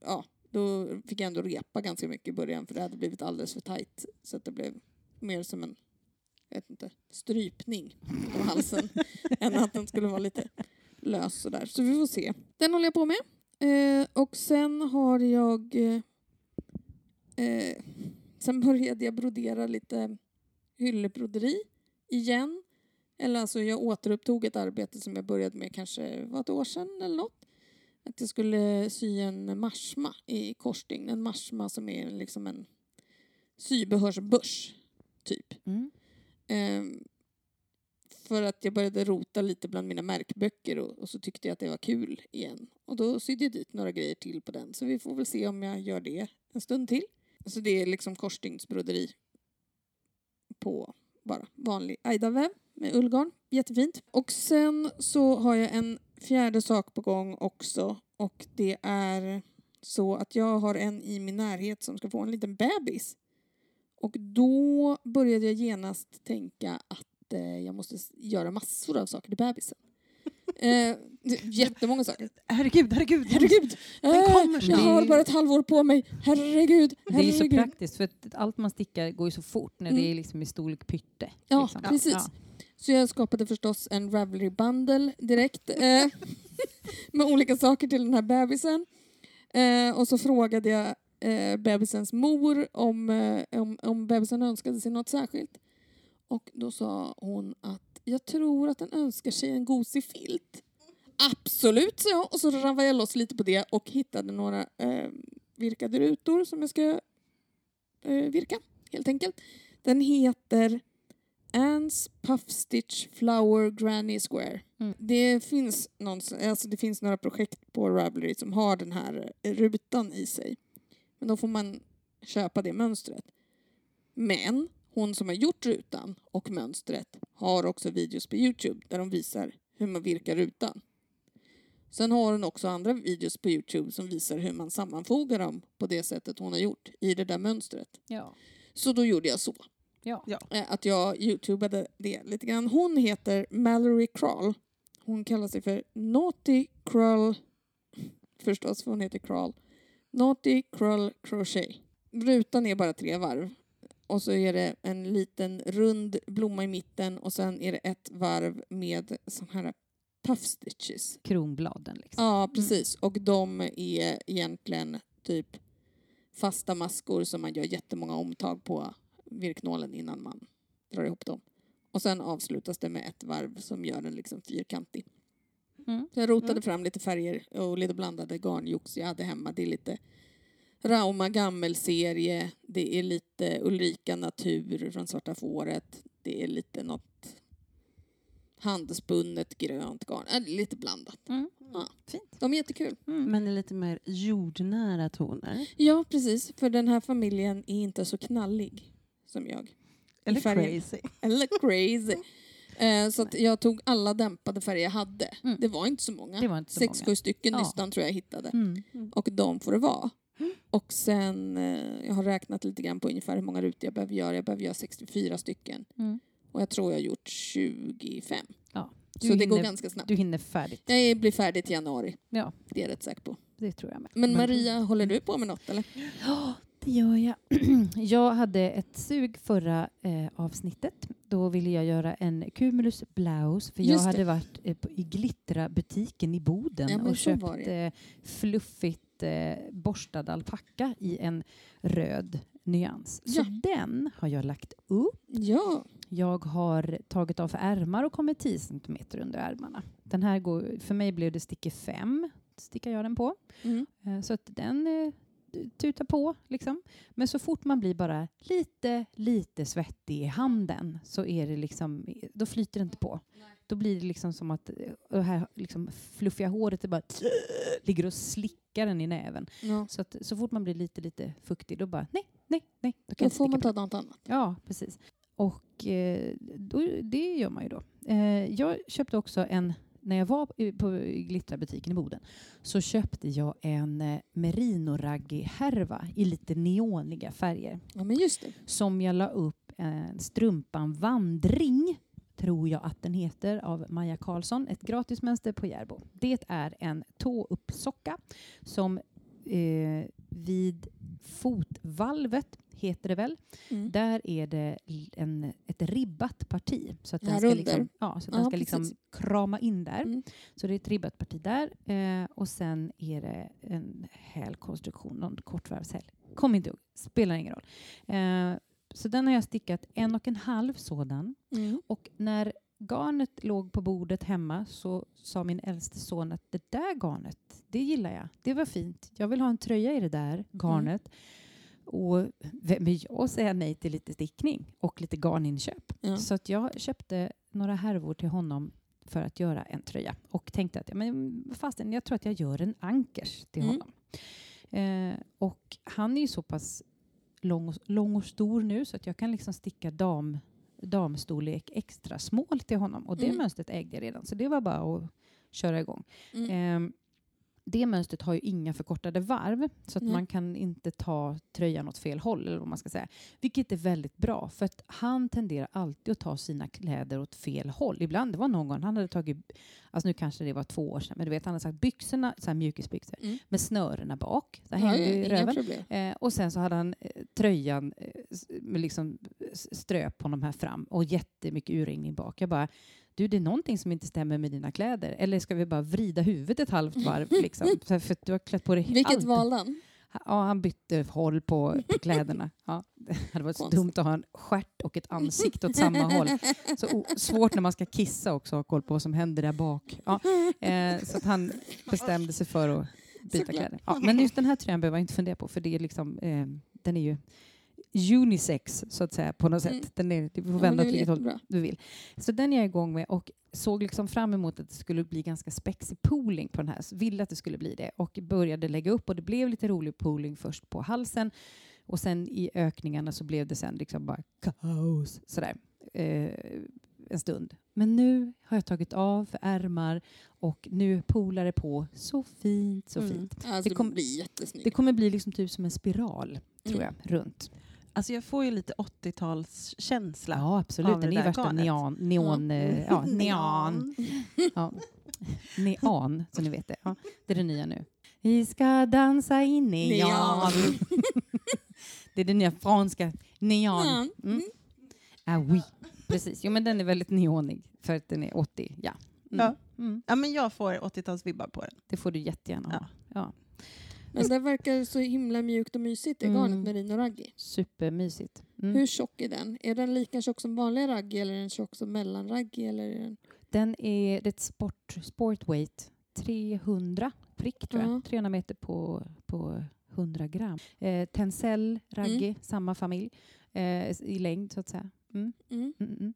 ja, då fick jag ändå repa ganska mycket i början för det hade blivit alldeles för tajt så att det blev mer som en jag vet inte, strypning på halsen *laughs* än att den skulle vara lite lös sådär. Så vi får se. Den håller jag på med. Eh, och sen har jag eh, eh, sen började jag brodera lite hyllebroderi igen. Eller alltså jag återupptog ett arbete som jag började med kanske var ett år sedan eller något. Att jag skulle sy en marsma i korsstygn. En marsma som är liksom en sybehörsbörs, typ. Mm. Ehm, för att jag började rota lite bland mina märkböcker och, och så tyckte jag att det var kul igen. Och då sydde jag dit några grejer till på den. Så vi får väl se om jag gör det en stund till. Så det är liksom korsstygnsbroderi på bara vanlig Aida-väv med ullgarn. Jättefint. Och sen så har jag en fjärde sak på gång också och det är så att jag har en i min närhet som ska få en liten bebis. Och då började jag genast tänka att eh, jag måste göra massor av saker till bebisen. *laughs* Eh, jättemånga saker. Herregud, herregud. Herregud! Den eh, kommer jag sen. har bara ett halvår på mig. Herregud! Det är ju så herregud. praktiskt för att allt man stickar går ju så fort när Mm. det är liksom i storlek pytte. Ja, liksom. precis. Ja. Så jag skapade förstås en Ravelry bundle direkt eh, *laughs* med olika saker till den här bebisen. Eh, och så frågade jag eh, bebisens mor om, eh, om, om bebisen önskade sig något särskilt. Och då sa hon att jag tror att den önskar sig en gosig filt. Absolut, sa jag. Och så ravade jag loss lite på det och hittade några eh, virkade rutor som jag ska eh, virka, helt enkelt. Den heter Anne's Puff Stitch Flower Granny Square. Mm. Det, finns någon, alltså det finns några projekt på Ravelry som har den här eh, rutan i sig. Men då får man köpa det mönstret. Men hon som har gjort rutan och mönstret har också videos på Youtube där de visar hur man virkar rutan. Sen har hon också andra videos på Youtube som visar hur man sammanfogar dem på det sättet hon har gjort i det där mönstret. Ja. Så då gjorde jag så. Ja. Eh, att jag youtubade det lite grann. Hon heter Mallory Kral. Hon kallar sig för Naughty Krull, förstås för hon heter Kral. Naughty Krull Crochet. Rutan är bara tre varv. Och så är det en liten rund blomma i mitten och sen är det ett varv med sån här puff stitches. Kronbladen liksom. Ja, precis. Och de är egentligen typ fasta maskor som man gör jättemånga omtag på virknålen innan man drar ihop dem. Och sen avslutas det med ett varv som gör den liksom fyrkantig. Mm. Så jag rotade Mm. fram lite färger och lite blandade garnjox jag hade hemma. Det är lite Rauma gammelserie, det är lite Ulrika Natur från Svarta fåret, det är lite något handspunnet grönt garn. Äh, lite blandat. Mm. Ja. Fint. De är jättekul. Mm. Men i lite mer jordnära toner. Ja, precis. För den här familjen är inte så knallig som jag. Eller crazy. *laughs* Eller crazy. Eh, så jag tog alla dämpade färger jag hade. Mm. Det var inte så många. Det inte så Sex, många. sju stycken Ja. nystan tror jag hittade. Mm. Och de får det vara. Och sen, eh, jag har räknat lite grann på ungefär hur många rutor jag behöver göra. Jag behöver göra 64 stycken. Mm. Och jag tror jag har gjort 25. Ja, Så du det går hinner- ganska snabbt. Du hinner färdigt. Jag blir färdig till januari. Ja, Det är jag rätt säker på. det tror jag med. Men Maria, håller du på med något eller? Ja, det gör jag. *clears throat* jag hade ett sug förra eh, avsnittet. Då ville jag göra en Cumulus Blouse för jag Just det. hade varit eh, på, i Glittra-butiken i Boden Ja, och så köpt det. eh, fluffigt eh, borstad alpacka i en röd nyans. Så Ja. den har jag lagt upp. Ja. Jag har tagit av ärmar och kommit 10 cm under ärmarna. Den här går, för mig blev det sticker 5, stickar jag den på. Mm. Eh, Så att den tutar på. Liksom. Men så fort man blir bara lite, lite svettig i handen så är det liksom, då flyter det inte på. Då blir det liksom som att eh, det här liksom fluffiga håret bara *sniffs* ligger och slickar den i näven. ja. Så att så fort man blir lite, lite fuktig då bara nej, nej, nej. Då kan Då får man ta något annat. Ja, precis. Och eh, då, det gör man ju då. Eh, jag köpte också en, när jag var på Glittrabutiken i Boden, så köpte jag en eh, merino-raggi-härva i lite neoniga färger Ja men just det. som jag la upp en strumpan Vandring tror jag att den heter, av Maja Karlsson. Ett gratismönster på Järbo. Det är en tå-upp-socka som eh, vid fotvalvet, heter det väl, Mm. där är det en, ett ribbat parti. Så att den ska, liksom, ja, så att den Ja, ska liksom krama in där. Mm. Så det är ett ribbat parti där. Eh, och sen är det en hälkonstruktion, någon kortvarvshäl. Kommer inte ihåg, spelar ingen roll. Eh, så den har jag stickat en och en halv sådan. Mm. Och när garnet låg på bordet hemma så sa min äldste son att det där garnet, det gillar jag. Det var fint. Jag vill ha en tröja i det där garnet. Och vem är jag att säga nej till lite stickning och lite garninköp? Ja. Så att jag köpte några härvor till honom för att göra en tröja och tänkte att ja, men fasten, jag tror att jag gör en ankers till Mm. honom. Eh, och han är ju så pass lång och, lång och stor nu så att jag kan liksom sticka dam, damstorlek extra smål till honom. Och det Mm. mönstret ägde jag redan, så det var bara att köra igång. Mm. Ehm, det mönstret har ju inga förkortade varv så att Nej. man kan inte ta tröjan åt fel håll eller vad man ska säga. Vilket är väldigt bra för att han tenderar alltid att ta sina kläder åt fel håll. Ibland, det var någon gång han hade tagit, alltså nu kanske det var två år sedan, men du vet han hade sagt byxorna, så här mjukisbyxor Mm. med snörena bak. Där Ja, hängde ja, ju inga röven. Eh, och sen så hade han eh, tröjan eh, med liksom s- ströp på honom här fram och jättemycket urringning bak. Jag bara, du det är någonting som inte stämmer med dina kläder. Eller ska vi bara vrida huvudet ett halvt varv liksom? *laughs* För, du har klätt på dig Vilket allt. valde han? Ja, han bytte håll på, på kläderna. Ja, *laughs* det hade varit så dumt att ha en stjärt och ett ansikte åt samma håll. Så o- svårt när man ska kissa också att ha koll på vad som händer där bak. Ja, eh, så att han bestämde sig för att byta kläder. Ja, men just den här tröjan behöver jag inte fundera på för det är liksom, eh, den är ju unisex så att säga på något sätt. Mm. Den är, du får Ja, vända det är åt vilket håll du vill. Så den är jag igång med och såg liksom fram emot att det skulle bli ganska spexig pooling på den här. Så ville att det skulle bli det och började lägga upp och det blev lite rolig pooling först på halsen och sen i ökningarna så blev det sen liksom bara kaos sådär eh, en stund. Men nu har jag tagit av för ärmar och nu polar det på så fint, så Mm. fint. Alltså, Det det, kom- jättesnyggt. Det kommer bli liksom typ som en spiral tror Mm. jag, runt. Alltså jag får ju lite 80-talskänsla. Ja, absolut. av Den är ju värsta neon, neon, eh, ja, *laughs* neon. Ja. Neon, så ni vet det. Ja, det är det nya nu. Vi ska dansa i neon. *laughs* Det är det nya franska. Neon. Ja. Mm. Ah, oui. Precis. Jo, men den är väldigt neonig för att den är 80. Ja. Mm. Ja. Mm. Ja, men jag får 80-talsvibbar på den. Det får du jättegärna ha. Ja. Ja. Men det verkar så himla mjukt och mysigt, det Mm. garnet merino raggi. Supermysigt. Mm. Hur tjock är den? Är den lika tjock som vanlig raggi eller är den tjock som mellanraggi? Eller är den... Den är det är ett sport, sportweight. 300 prick tror jag. Ja. 300 meter på, på 100 gram. Eh, Tencel, raggi, Mm. samma familj. Eh, I längd så att säga. Mm. Mm. Mm, mm.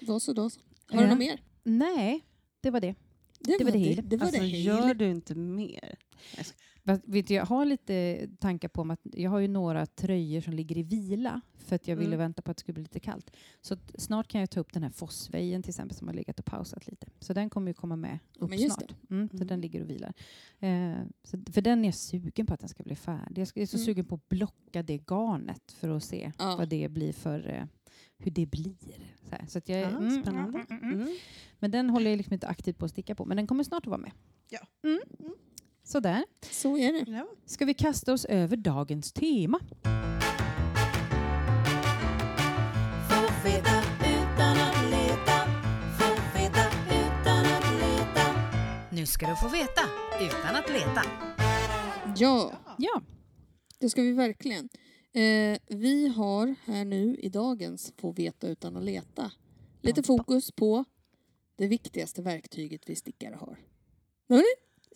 Då så, då så. Har du Ja. något mer? Nej, det var det. Det, var det hela. Det var Alltså, det gör du inte mer? Vet du, jag har lite tankar på att jag har ju några tröjor som ligger i vila för att jag ville Mm. vänta på att det skulle bli lite kallt. Så snart kan jag ta upp den här Fossvejen till exempel som har legat och pausat lite. Så den kommer ju komma med upp snart. Mm, så Mm. den ligger och vilar. Eh, så, för den är jag sugen på att den ska bli färdig. Jag är så Mm. sugen på att blocka det garnet för att se Ja. vad det blir för eh, hur det blir. Så, här. så att jag, Ja, mm, spännande. Mm. Men den håller jag liksom inte aktivt på att sticka på. Men den kommer snart att vara med. Ja. Sådär. Så är det. Ja. Ska vi kasta oss över dagens tema? Nu ska du få veta utan att leta. Ja, Ja. det ska vi verkligen. Eh, vi har här nu i dagens Få veta utan att leta lite fokus på det viktigaste verktyget vi stickare har. Det?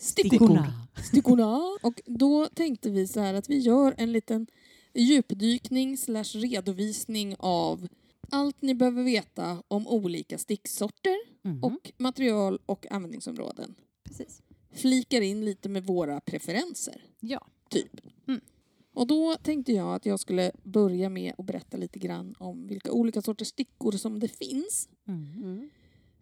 Stickorna. Stickorna. Och då tänkte vi så här att vi gör en liten djupdykning slash redovisning av allt ni behöver veta om olika sticksorter Mhm. och material och användningsområden. Precis. Flikar in lite med våra preferenser, Ja. typ. Mm. Och då tänkte jag att jag skulle börja med att berätta lite grann om vilka olika sorters stickor som det finns. Mm.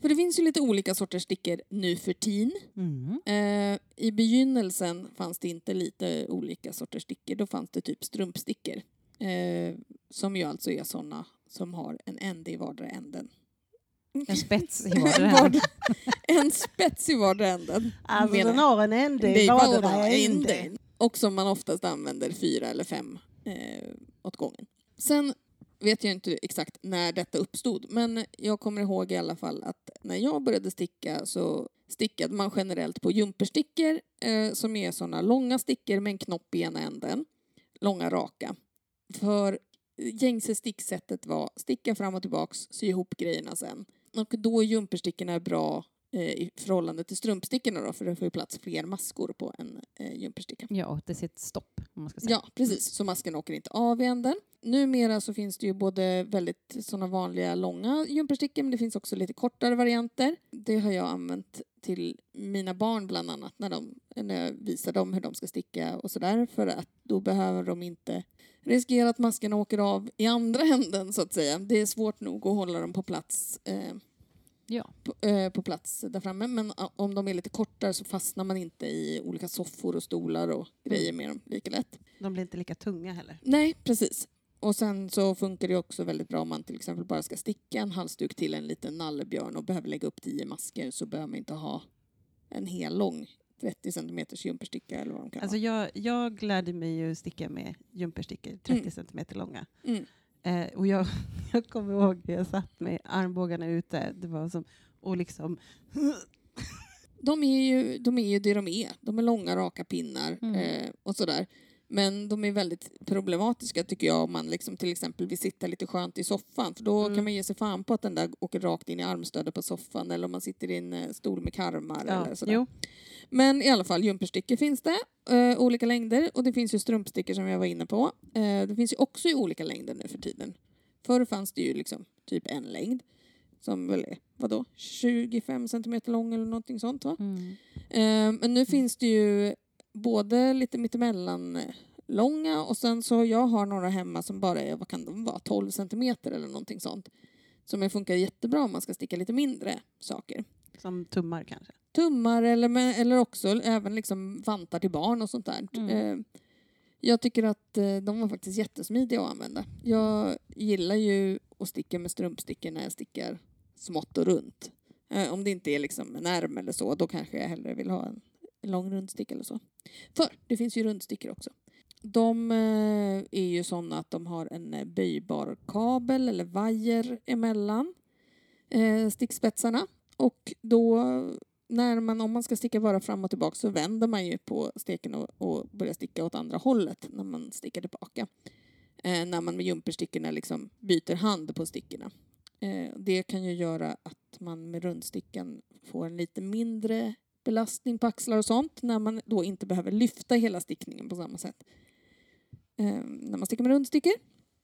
För det finns ju lite olika sorters stickor nu för tiden. Mm. Eh, I begynnelsen fanns det inte lite olika sorters stickor. Då fanns det typ strumpstickor. Eh, som ju alltså är såna som har en ände i vardera änden. En spets i *laughs* vardera Vard- en spets i vardera änden. Alltså den har en ände i vardera vardera ände. ände. Och som man oftast använder fyra eller fem eh, åt gången. Sen vet jag inte exakt när detta uppstod men jag kommer ihåg i alla fall att när jag började sticka så stickade man generellt på jumperstickor eh, som är sådana långa stickor med en knopp i ena änden. Långa raka. För gängse sticksättet var sticka fram och tillbaks, sy ihop grejerna sen. Och då är jumperstickorna bra i förhållande till strumpstickorna då, för det får ju plats fler maskor på en eh, jumpersticka. Ja, och det ett stopp om man ska säga. Ja, precis. Så masken åker inte av i änden. Numera så finns det ju både väldigt såna vanliga långa jumperstickor men det finns också lite kortare varianter. Det har jag använt till mina barn bland annat när, de, när jag visar dem hur de ska sticka och sådär för att då behöver de inte riskera att masken åker av i andra *laughs* änden så att säga. Det är svårt nog att hålla dem på plats eh, Ja. på, eh, på plats där framme. Men om de är lite kortare så fastnar man inte i olika soffor och stolar och grejer med dem lika lätt. De blir inte lika tunga heller. Nej, precis. Och sen så funkar det också väldigt bra om man till exempel bara ska sticka en halsduk till en liten nallebjörn och behöver lägga upp tio masker så behöver man inte ha en hel lång 30 centimeters jumpersticka eller vad de kan Alltså vara. jag, jag lärde mig ju sticka med jumperstickor, 30 Mm. centimeter långa. Mm. Eh, och jag, *laughs* jag kommer ihåg hur jag satt med armbågarna ute. Det var som, och liksom... *laughs* De är, ju, de är ju det de är. De är långa raka pinnar Mm. eh, och sådär. Men de är väldigt problematiska tycker jag om man liksom till exempel vill sitta lite skönt i soffan för då Mm. kan man ge sig fan på att den där åker rakt in i armstödet på soffan eller om man sitter i en eh, stol med karmar eller Ja, sådär. jo. Men i alla fall, jumperstickor finns det, eh, olika längder och det finns ju strumpstickor som jag var inne på. Eh, det finns ju också i olika längder nu för tiden. Förr fanns det ju liksom typ en längd som väl är, vadå, 25 centimeter lång eller någonting sånt va? Mm. Eh, men nu finns det ju både lite mittemellan eh, långa och sen så jag har några hemma som bara är, vad kan de vara, 12 centimeter eller någonting sånt. Som funkar jättebra om man ska sticka lite mindre saker Som tummar kanske. tummar eller, med, eller också även liksom vantar till barn och sånt där. Mm. Eh, jag tycker att eh, de var faktiskt jättesmidiga att använda. Jag gillar ju att sticka med strumpstickor när jag stickar smått och runt. Om det inte är liksom en ärm eller så, då kanske jag hellre vill ha en, en lång rundsticka eller så. För det finns ju rundstickor också. De eh, är ju sådana att de har en eh, böjbar kabel eller vajer emellan eh, stickspetsarna. Och då när man, om man ska sticka bara fram och tillbaka så vänder man ju på steken och, och börjar sticka åt andra hållet när man stickar tillbaka. Eh, när man med jumperstickorna liksom byter hand på stickorna. Eh, det kan ju göra att man med rundstickan får en lite mindre belastning på axlar och sånt när man då inte behöver lyfta hela stickningen på samma sätt. Eh, när man stickar med rundstickor.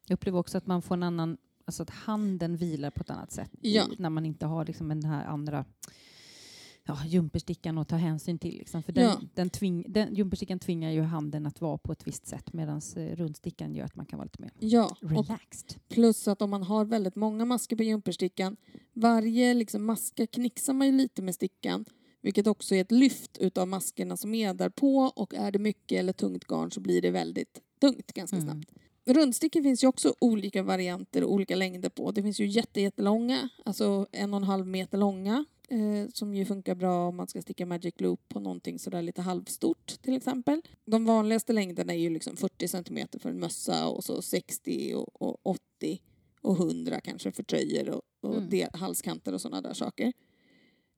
Jag upplever också att man får en annan, alltså att handen vilar på ett annat sätt Ja. när man inte har liksom den här andra ja, jumperstickan att ta hänsyn till. Liksom. För den, Ja. den tving, den, jumperstickan tvingar ju handen att vara på ett visst sätt medan eh, rundstickan gör att man kan vara lite mer Ja, relaxed. plus att om man har väldigt många masker på jumperstickan, varje liksom maska knixar man ju lite med stickan, vilket också är ett lyft utav maskerna som är där på och är det mycket eller tungt garn så blir det väldigt tungt ganska Mm. snabbt. Rundstickor finns ju också olika varianter och olika längder på. Det finns ju jätte, jättelånga, alltså en och en halv meter långa eh, som ju funkar bra om man ska sticka magic loop på någonting sådär lite halvstort till exempel. De vanligaste längderna är ju liksom 40 centimeter för en mössa och så 60 och, och 80 och 100 kanske för tröjor och, och Mm. del, halskanter och sådana där saker.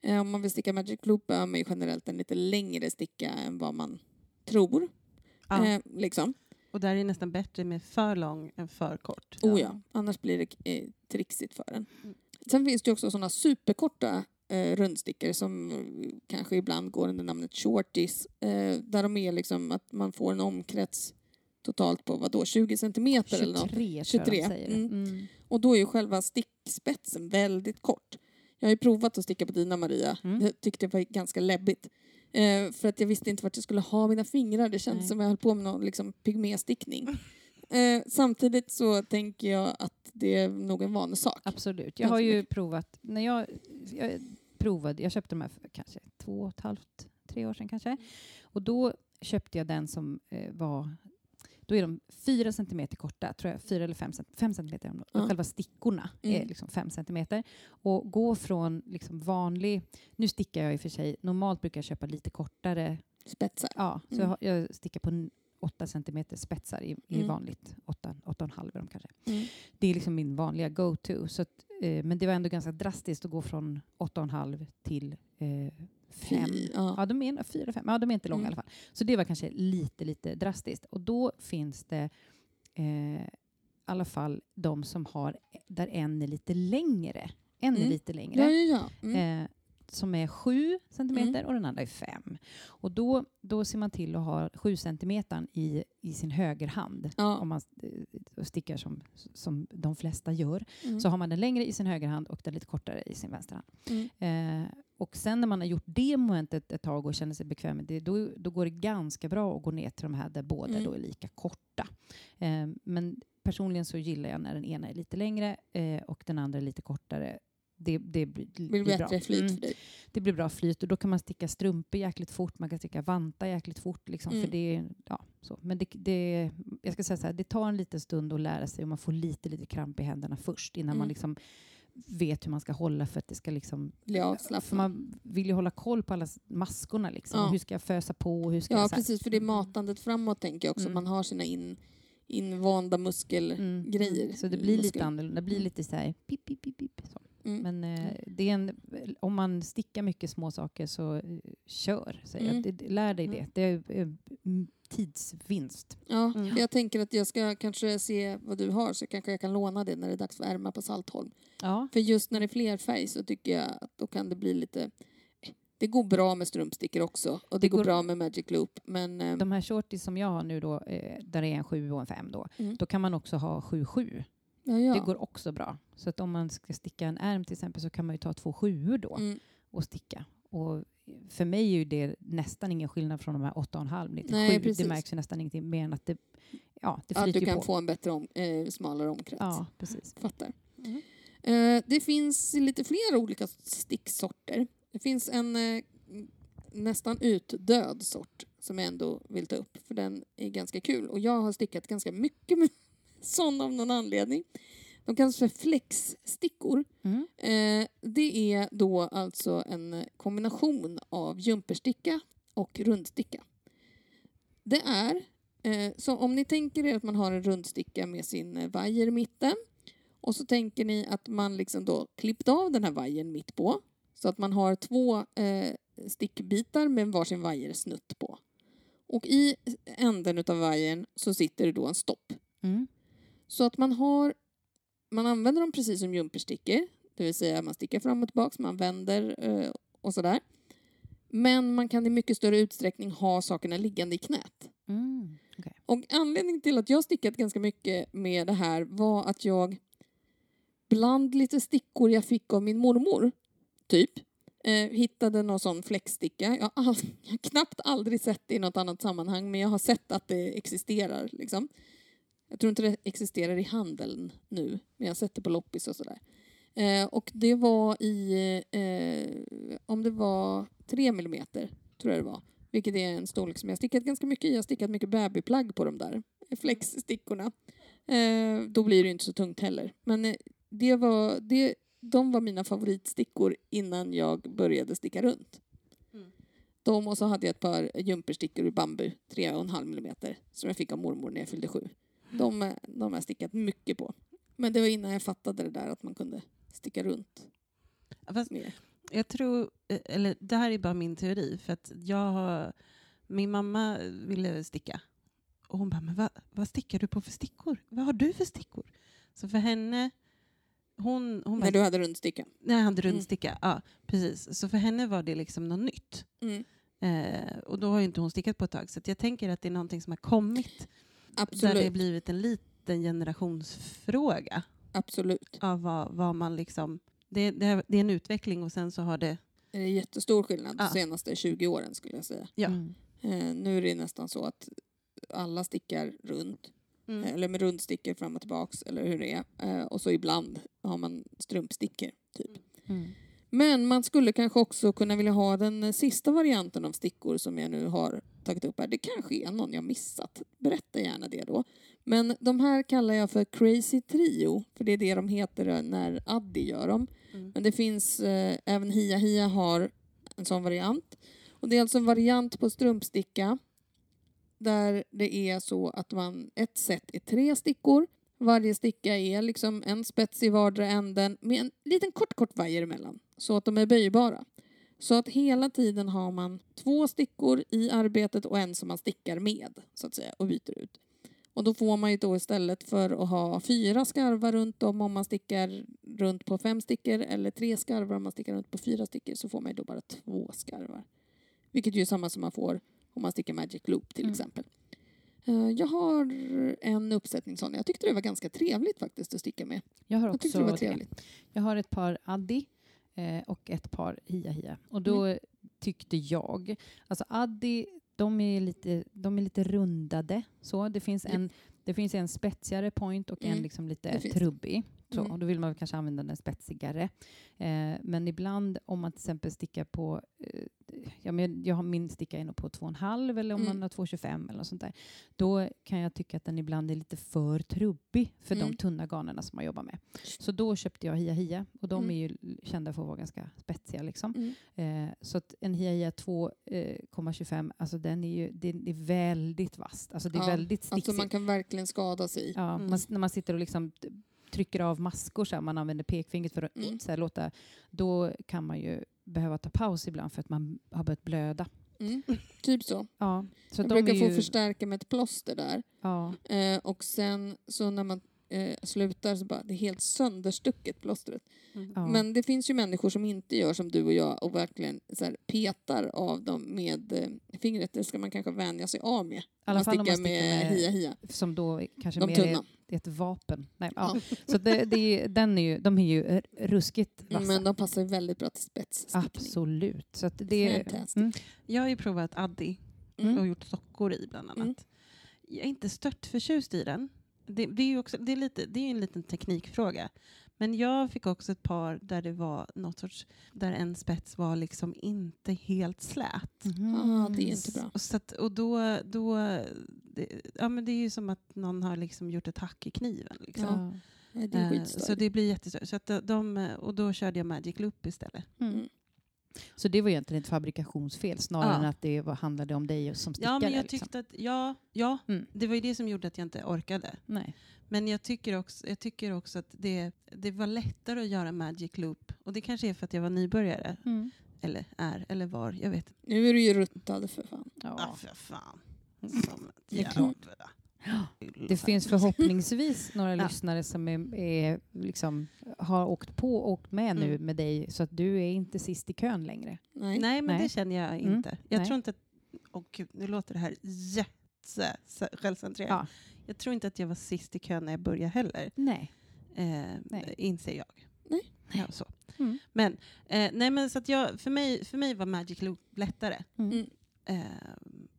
Eh, om man vill sticka magic loop behöver man ju generellt en lite längre sticka än vad man tror. Ja. Eh, liksom. Och där är det nästan bättre med för lång än för kort. Oh ja, annars blir det eh, trixigt för en. Mm. Sen finns det ju också sådana superkorta eh, rundstickor som eh, kanske ibland går under namnet shorties. Eh, där de är liksom att man får en omkrets totalt på vad då 20 centimeter eller något. 23, 23, tror jag de säger. mm. Mm. Och då är ju själva stickspetsen väldigt kort. Jag har ju provat att sticka på dina Maria. Mm. Jag tyckte det var ganska läbbigt. Eh, för att jag visste inte vart jag skulle ha mina fingrar. Det kändes Nej. som jag höll på med någon liksom, pygméstickning. Eh, samtidigt så tänker jag att det är nog en vanesak. Absolut. Jag har ju provat, när jag, jag provade, jag köpte de här för kanske två och ett halvt, tre år sedan kanske. Och då köpte jag den som eh, var, då är de fyra centimeter korta, tror jag, fyra eller fem, fem centimeter. Ja. Själva stickorna är Mm. liksom fem centimeter. Och gå från liksom vanlig, nu stickar jag i och för sig, normalt brukar jag köpa lite kortare Spetsar. Ja, så Mm. jag, har- jag stickar på 8 centimeter spetsar i, i Mm. vanligt 8, 8,5 är de kanske. Mm. Det är liksom min vanliga go-to. Så att, eh, men det var ändå ganska drastiskt att gå från 8,5 till eh, 5. Fy, ja. Ja, de är 4, 5. Ja, de är inte långa Mm. i alla fall. Så det var kanske lite, lite drastiskt. Och då finns det eh, i alla fall de som har, där en är lite längre. En är Mm. lite längre ja, ja. Mm. eh, som är 7 centimeter och den andra är 5. Och då, då ser man till att ha 7 centimeter i, i sin högerhand. Ja. Om man eh, stickar som, som de flesta gör. Mm. Så har man den längre i sin högerhand och den lite kortare i sin vänsterhand. Mm. Eh, och sen när man har gjort det momentet ett tag och känner sig bekväm med det, då, då går det ganska bra att gå ner till de här där båda Mm. då är lika korta. Eh, men personligen så gillar jag när den ena är lite längre eh, och den andra är lite kortare. Det, det blir, Det blir blir bra. bättre flyt Mm för dig. det blir bra flyt och då kan man sticka strumpor jäkligt fort, man kan sticka vantar jäkligt fort. Liksom, Mm. för det, ja, så. Men det, det, jag ska säga så här, det tar en liten stund att lära sig och man får lite, lite kramp i händerna först innan Mm. man liksom vet hur man ska hålla för att det ska liksom... Bli För avslappnad. man vill ju hålla koll på alla maskorna. Liksom. Ja. Hur ska jag fösa på? och Hur ska Ja, jag precis. För det är matandet framåt tänker jag också. Mm. Man har sina in, invanda muskelgrejer. Mm. Så det blir lite Muskel. annorlunda. Det blir Mm. lite så här pip, pip, pip, pip. Så. Mm. Men eh, det är en, om man stickar mycket små saker så eh, kör. Säger Mm. jag. Lär dig Mm. det. Det är eh, mm, tidsvinst. Ja, Mm. jag tänker att jag ska kanske se vad du har så kanske jag kan låna det när det är dags för ärma på Saltholm. Ja. För just när det är flerfärg så tycker jag att då kan det bli lite... Det går bra med strumpstickor också och det, Det går, går- bra med Magic Loop men... eh, De här shorties som jag har nu då, eh, där det är en 7 och en 5 då, Mm. då kan man också ha 7-7. Ja, ja. Det går också bra. Så att om man ska sticka en ärm till exempel så kan man ju ta två sjuor då Mm. och sticka. Och för mig är ju det nästan ingen skillnad från de här 8,5 ner till Nej, 7. precis. Det märks ju nästan ingenting mer än att det, ja, det Att du kan på. få en bättre om, eh, smalare omkrets. Ja, precis. Fattar. Mm. Eh, det finns lite fler olika sticksorter. Det finns en eh, nästan utdöd sort som jag ändå vill ta upp för den är ganska kul och jag har stickat ganska mycket med sån av någon anledning. De kallas för flexstickor. Mm. Eh, det är då alltså en kombination av jumpersticka och rundsticka. Det är, eh, så om ni tänker er att man har en rundsticka med sin eh, vajer i mitten och så tänker ni att man liksom då klippt av den här vajern mitt på så att man har två eh, stickbitar med varsin vajersnutt på. Och i änden av vajern så sitter det då en stopp. Mm. Så att man har, man använder dem precis som jumperstickor, det vill säga man stickar fram och tillbaka, man vänder eh, och sådär. Men man kan i mycket större utsträckning ha sakerna liggande i knät. Mm. Och anledningen till att jag stickat ganska mycket med det här var att jag bland lite stickor jag fick av min mormor, typ, Eh, hittade någon sån fläcksticka. Jag har, all, *laughs* jag har knappt aldrig sett det i något annat sammanhang men jag har sett att det existerar. Liksom. Jag tror inte det existerar i handeln nu men jag har sett det på loppis och sådär. Eh, och det var i, eh, om det var tre millimeter tror jag det var. Vilket är en storlek som jag stickat ganska mycket i. Jag har stickat mycket babyplagg på de där flexstickorna. Eh, då blir det ju inte så tungt heller. Men eh, det var, det, de var mina favoritstickor innan jag började sticka runt. Mm. De och så hade jag ett par jumperstickor i bambu, 3,5 millimeter, som jag fick av mormor när jag fyllde sju. De, eh, de har stickat mycket på. Men det var innan jag fattade det där att man kunde sticka runt Fast mer. jag tror, eh, eller det här är bara min teori, för att jag har, min mamma ville sticka. Och hon bara, men vad, vad stickar du på för stickor? Vad har du för stickor? Så för henne, hon, hon När du hade rundsticka. när jag hade Mm. rundsticka, ja precis. Så för henne var det liksom något nytt. Mm. Eh, och då har ju inte hon stickat på ett tag. Så jag tänker att det är någonting som har kommit där det har Absolut. blivit en liten generationsfråga Absolut. av vad, vad man liksom... Det, det, är- det är en utveckling och sen så har det... Det är jättestor skillnad de Ja. senaste 20 åren skulle jag säga. Ja. Mm. Eh, nu är det nästan så att alla stickar runt. Mm. Eh, Eller med rundstickor fram och tillbaks eller hur det är. Eh, och så ibland har man strumpstickor. Typ. Mm. Men man skulle kanske också kunna vilja ha den sista varianten av stickor som jag nu har tagit upp här. Det kanske är någon jag missat. Berätta gärna det då. Men de här kallar jag för Crazy Trio, för det är det de heter när Addi gör dem. Mm. Men det finns, eh, även Hia Hia har en sån variant. Och det är alltså en variant på strumpsticka där det är så att man, ett set är tre stickor. Varje sticka är liksom en spets i vardera änden med en liten kort, kort vajer emellan så att de är böjbara. Så att hela tiden har man två stickor i arbetet och en som man stickar med så att säga och byter ut. Och då får man ju då istället för att ha fyra skarvar runt om om man stickar runt på fem stickor eller tre skarvar om man stickar runt på fyra stickor så får man ju då bara två skarvar. Vilket ju är samma som man får om man stickar Magic Loop till Mm. exempel. Eh, Jag har en uppsättning sån. Jag tyckte det var ganska trevligt faktiskt att sticka med. Jag har Jag också det var det. trevligt. Jag har ett par Addi eh, och ett par Hia Hia. Och då Mm. tyckte jag, alltså Addi, de är lite, de är lite rundade. Så. Det, finns en, det finns en spetsigare point och en Mm, liksom det lite trubbig. Så, Mm. då vill man kanske använda den spetsigare. Eh, men ibland om man till exempel stickar på, eh, ja, men jag har min sticka är nog på 2,5 eller om Mm. man har 2,25 eller något sånt där. Då kan jag tycka att den ibland är lite för trubbig för Mm. de tunna garnerna som man jobbar med. Så då köpte jag Hia Hia och de Mm. är ju kända för att vara ganska spetsiga. Liksom. Mm. Eh, så att en Hia Hia 2,25, alltså den är ju den är väldigt vass. Alltså det är Ja, väldigt Alltså sticksigt. man kan verkligen skada sig. ja, Mm. man, när man sitter och liksom trycker av maskor, så här, man använder pekfingret för att Mm. så här, låta, då kan man ju behöva ta paus ibland för att man har börjat blöda. Mm. Typ så. Ja, så jag de brukar är få ju, förstärka med ett plåster där. ja, Eh, och sen så när man eh, slutar så bara, det är helt sönderstucket plåstret. Mm. ja. Men det finns ju människor som inte gör som du och jag och verkligen så här, petar av dem med eh, fingret. Det ska man kanske vänja sig av med. I alla fall om man sticker med, med- hia hia. som då kanske De mer tunna. är ett vapen. Nej, ja. Ja. Så det, det är, den är ju, de är ju r- ruskigt vassa. Men de passar väldigt bra till spetsstickning. Absolut. Så att det är, Fantastiskt. mm, Jag har ju provat Addi Mm. och gjort sockor i bland annat. Mm. Jag är inte stört förtjust i den. Det, det är ju också, det är lite, det är en liten teknikfråga. Men jag fick också ett par där det var något sorts, där en spets var liksom inte helt slät. Ah, det är inte bra. Och, så att, och då, då det, ja, men det är ju som att någon har liksom gjort ett hack i kniven. Liksom. Ja. Det är Eh, så det blir jättestört. Så att de- de, och då körde jag Magic Loop istället. Mm. Så det var egentligen ett fabrikationsfel snarare Ja. än att det var, handlade om dig som stickare. Ja, men jag liksom. tyckte att, ja, ja Mm. det var ju det som gjorde att jag inte orkade. Nej. Men jag tycker också, jag tycker också att det, det var lättare att göra Magic Loop. Och det kanske är för att jag var nybörjare. Mm. Eller är, eller var. Jag vet inte. Nu är du ju ruttad för fan. Ja. Ah, för fan. Som ett Det är jävla- Det finns förhoppningsvis *laughs* några Ja. lyssnare som är, är liksom, har åkt på och åkt med nu Mm. med dig så att du är inte sist i kön längre. Nej. Nej, men Nej. det känner jag Mm. inte. Jag Nej. tror inte att... Och gud, nu låter det här jätte självcentrerat. Ja. Jag tror inte att jag var sist i kön när jag började heller. Nej. Eh, Nej. Inser jag. Ja, så. Mm. Men, eh, nej, men så att jag, för, mig, för mig var Magic Loop lättare. Mm. Mm. Eh,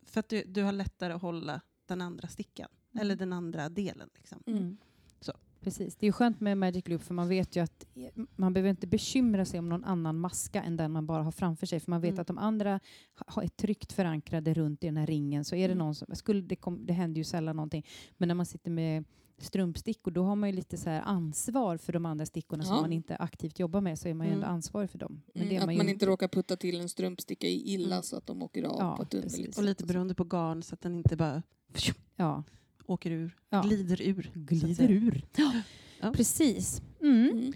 för att du, du har lättare att hålla den andra stickan. Mm. Eller den andra delen. Liksom. Mm. Så. Precis. Det är skönt med Magic Loop för man vet ju att man behöver inte bekymra sig om någon annan maska än den man bara har framför sig. För man vet Mm. att de andra har ett tryggt förankrade runt i den här ringen. Så är det Mm. någon som, skulle, det, kom, det händer ju sällan någonting. Men när man sitter med strumpstickor då har man ju lite så här ansvar för de andra stickorna som Ja. man inte aktivt jobbar med. Så är man ju Mm. ändå ansvarig för dem. Men Mm, det är att man, man, inte råkar putta till en strumpsticka i illa Mm. så att de åker av Ja, på ett underligt. Och lite beroende på garn så att den inte bara Ja. Åker ur, Ja. glider ur. Glider ur. Ja. Precis. Mm. Mm.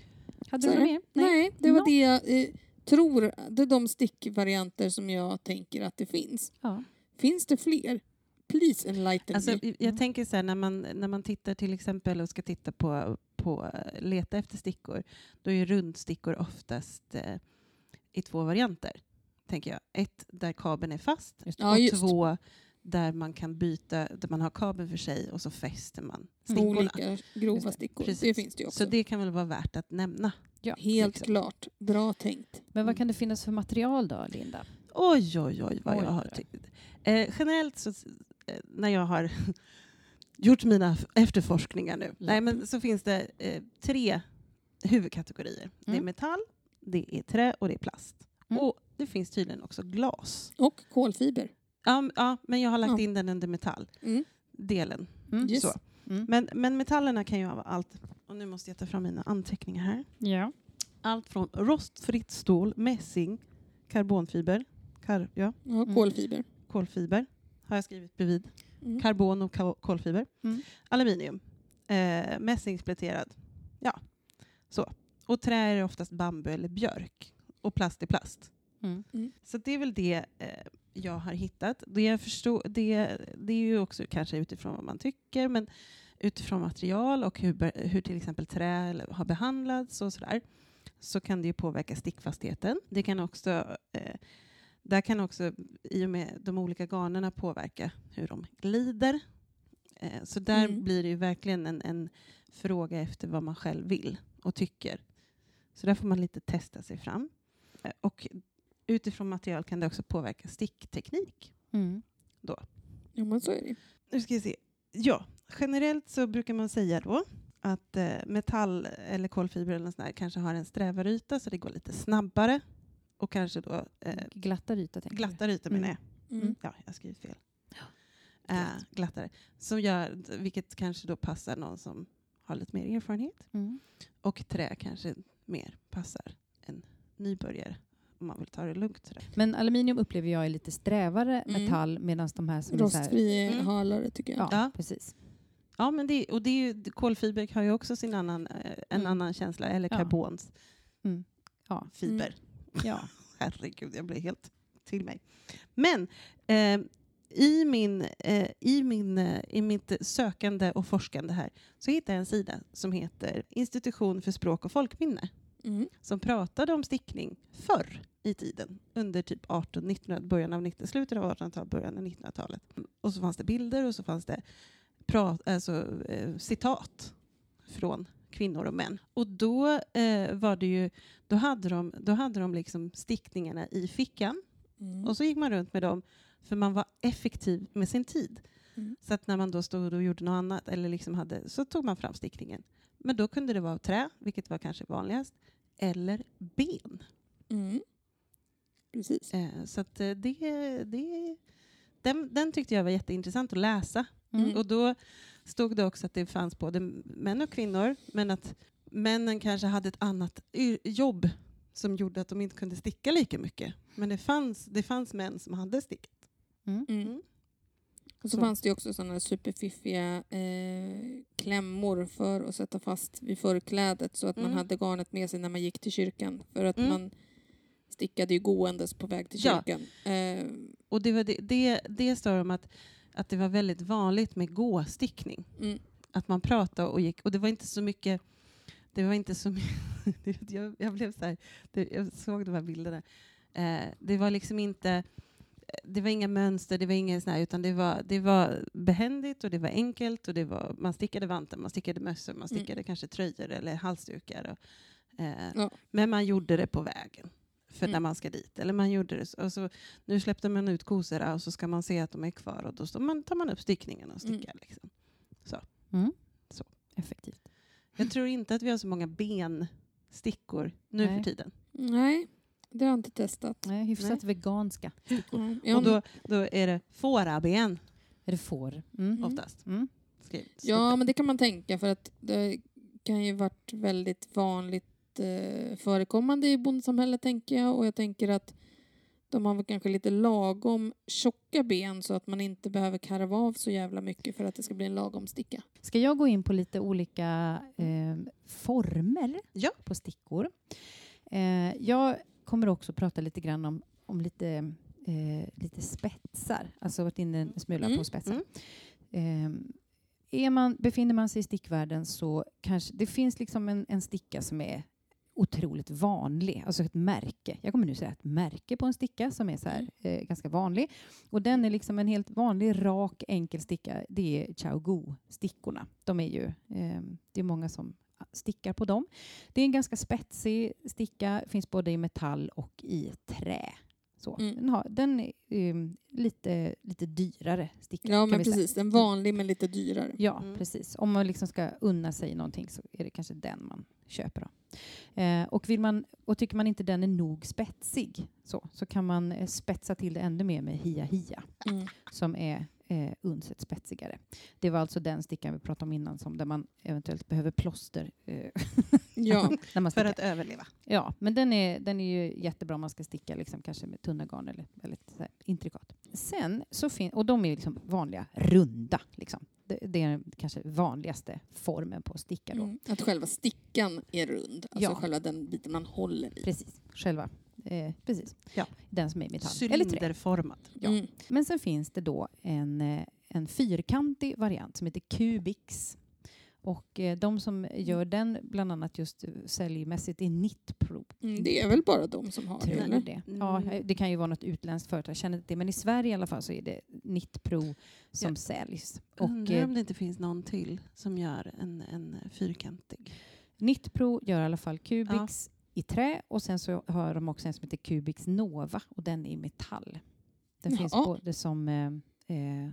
Hade du något mer? Nej, det var det jag eh, tror. Det är de stickvarianter som jag tänker att det finns. Ja. Finns det fler? Please enlighten Alltså, me. jag Mm. tänker så här, när man, när man tittar till exempel och ska titta på, på eh, leta efter stickor, då är rundstickor oftast eh, i två varianter. Tänker jag. Ett där kabeln är fast. Ja, och just. två där man kan byta, där man har kabeln för sig och så fäster man stickorna. Olika grova stickor. Precis. Det finns det ju också. Så det kan väl vara värt att nämna. Ja, Helt liksom. klart. Bra tänkt. Men vad kan det finnas för material då, Linda? Oj, oj, oj vad Oj, jag har tyckt. Eh, generellt så, eh, när jag har *laughs* gjort mina efterforskningar nu, nej, men så finns det eh, tre huvudkategorier. Det är Mm. metall, det är trä och det är plast. Mm. Och det finns tydligen också glas. Och kolfiber. Ja, ja men jag har lagt in den under metalldelen. Mm. Yes. Så. Mm. Men, men metallerna kan ju vara allt, och nu måste jag ta fram mina anteckningar här. Ja. Allt från rostfritt stål, mässing, karbonfiber, kar, ja, Ja, Mm. kolfiber. kolfiber har jag skrivit bredvid. Mm. Karbon och ka- kolfiber. Mm. Aluminium. Eh, mässingspläterad. Ja, så. Och trä är oftast bambu eller björk. Och plast är plast. Mm. Så det är väl det eh, jag har hittat. Det, jag förstår, det, det är ju också kanske utifrån vad man tycker, men utifrån material och hur, hur till exempel trä har behandlats och sådär, så kan det ju påverka stickfastheten. Det kan också, eh, där kan också, i och med de olika garnerna, påverka hur de glider. Eh, så där Mm. blir det ju verkligen en, en fråga efter vad man själv vill och tycker. Så där får man lite testa sig fram. Eh, och utifrån material kan det också påverka stickteknik. Mm. Ja, men så är det. Nu ska vi se. Ja, generellt så brukar man säga då att eh, metall eller kolfiber eller sånt kanske har en strävare yta så det går lite snabbare och kanske då eh, Glattare yta, tänker glattare yta menar jag. Mm. Ja, jag skrivit fel. Eh, glattare. Som gör, vilket kanske då passar någon som har lite mer erfarenhet. Mm. Och trä kanske mer passar en nybörjare om man vill ta det lugnt. Sådär. Men aluminium upplever jag är lite strävare Mm. metall medan de här som är så här, Rostfri Mm. halare tycker jag. Ja, Ja. precis. Ja, men det, och det är ju, kolfiber har ju också sin annan, eh, en Mm. annan känsla, eller Ja. karbons Mm. Ja. fiber. Ja. *laughs* Herregud, jag blir helt till mig. Men eh, i, min, eh, i, min, eh, i mitt sökande och forskande här så hittade jag en sida som heter Institution för språk och folkminne Mm. som pratade om stickning förr i tiden, under typ 18, 1900, början av 19, slutet av 1800-talet, början av 1900-talet. Och så fanns det bilder och så fanns det prat, alltså, eh, citat från kvinnor och män. Och då eh, var det ju, då hade de, då hade de liksom stickningarna i fickan Mm. och så gick man runt med dem för man var effektiv med sin tid. Mm. Så att när man då stod och gjorde något annat eller liksom hade, så tog man fram stickningen. Men då kunde det vara trä, vilket var kanske vanligast, eller ben. Mm. Precis. Eh, så att eh, det, det, den, den tyckte jag var jätteintressant att läsa. Mm. Och då stod det också att det fanns både män och kvinnor, men att männen kanske hade ett annat jobb som gjorde att de inte kunde sticka lika mycket. Men det fanns, det fanns män som hade stickat. Mm. Mm. Och så, Så. fanns det ju också sådana superfiffiga eh, klämmor för att sätta fast vid förklädet så att man Mm. hade garnet med sig när man gick till kyrkan. För att Mm. man stickade ju gåendes på väg till Ja. kyrkan. Eh, Och det, var det, det, det står om att, att det var väldigt vanligt med gåstickning. mm. Att man pratade och gick. Och det var inte så mycket... Det var inte så mycket *laughs* jag, jag blev så här, det, jag såg de här bilderna. Eh, det var liksom inte... Det var inga mönster, det var inga såna här, utan det var, det var behändigt och det var enkelt och det var, man stickade vantar, man stickade mössor, man stickade kanske tröjor eller halsdukar. Och, Eh, Ja. Men man gjorde det på vägen, för Mm. när man ska dit. Eller man gjorde det, så- och så, nu släppte man ut kosorna och så ska man se att de är kvar och då står man, tar man upp stickningen och Mm. stickar. Liksom. Mm. Så. Effektivt. Jag tror inte att vi har så många benstickor nu Nej. för tiden. Nej, det har jag inte testat. Nej, hyfsat veganska. Ja, ja, Och då, då är det fåraben Är det får? Mm. Mm. oftast. Mm. Skrivet. ja, men det kan man tänka för att det kan ju varit väldigt vanligt eh, förekommande i bondsamhället tänker jag och jag tänker att de har väl kanske lite lagom tjocka ben så att man inte behöver karva av så jävla mycket för att det ska bli en lagom sticka. Ska jag gå in på lite olika eh, former Ja. på stickor? Eh, jag kommer också prata lite grann om, om lite, eh, lite spetsar, alltså varit inne en smula Mm, på spetsar. mm. Eh, är man, befinner man sig i stickvärlden så kanske det finns liksom en, en sticka som är otroligt vanlig, alltså ett märke. Jag kommer nu säga ett märke på en sticka som är så här, eh, ganska vanlig. Och den är liksom en helt vanlig, rak, enkel sticka. Det är Chao Gu-stickorna. De är ju, eh, det är många som stickar på dem. Det är en ganska spetsig sticka, finns både i metall och i trä. Så. Mm. Den, har, den är eh, lite, lite dyrare sticka. Ja, men precis. En vanlig men lite dyrare. Ja, Mm. precis. Om man liksom ska unna sig någonting så är det kanske den man köper. Då. Eh, och, vill man, och tycker man inte den är nog spetsig så, så kan man eh, spetsa till det ännu mer med Hia Hia Mm. som är eh, unset spetsigare. Det var alltså den stickan vi pratade om innan som där man eventuellt behöver plåster eh, *laughs* Ja. För att överleva. Ja, men den är, den är ju jättebra om man ska sticka liksom, kanske med tunna garn eller väldigt här, intrikat. Sen så och de är liksom vanliga runda. Liksom. Det, det är den kanske vanligaste formen på att sticka. Då. Mm. Att själva stickan är rund. Alltså Ja. själva den biten man håller i. Precis, själva. Eh, precis. Ja. Den som är i metall. Eller trä. Cylinderformad. Ja. Mm. Men sen finns det då en, eh, en fyrkantig variant som heter Cubix. Och eh, de som gör den, bland annat just eh, säljmässigt, är Knitpro. Mm. Det är väl bara de som har det? Tror Eller? du det? Ja, Mm. eh, det kan ju vara något utländskt företag, jag känner inte det. Men i Sverige i alla fall så är det Knitpro som Ja. säljs. Och Undrar om det inte finns någon till som gör en, en fyrkantig. Knitpro gör i alla fall Cubix i trä och sen så har de också en som heter Cubix Nova och den är i metall. Den Jaha. finns både som eh, eh,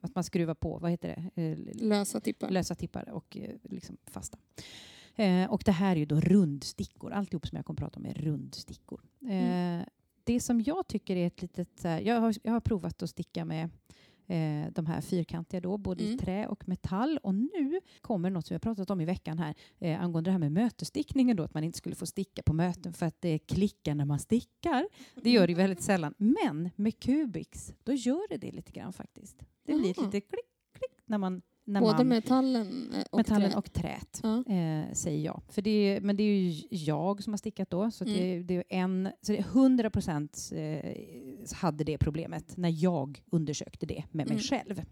att man skruvar på, vad heter det? Eh, Lösa tippar. lösa tippar och eh, liksom fasta. Och det här är ju då rundstickor. Alltihop som jag kommer att prata om är rundstickor. Mm. Det som jag tycker är ett litet... Så här, jag, har, jag har provat att sticka med eh, de här fyrkantiga då, både Mm. i trä och metall. Och nu kommer något som vi har pratat om i veckan här eh, angående det här med mötesstickningen då, att man inte skulle få sticka på möten för att det klickar när man stickar. Det gör det ju väldigt sällan. Men med Cubix, då gör det det lite grann faktiskt. Det blir ett Jaha. lite klick, klick när man... När Både man metallen eh, och metallen trä. och träet, Ja. eh, säger jag. För det är, men det är ju jag som har stickat då, så, att det, Mm. det är en, så det är 100 procent eh, hade det problemet när jag undersökte det med mig Mm. själv.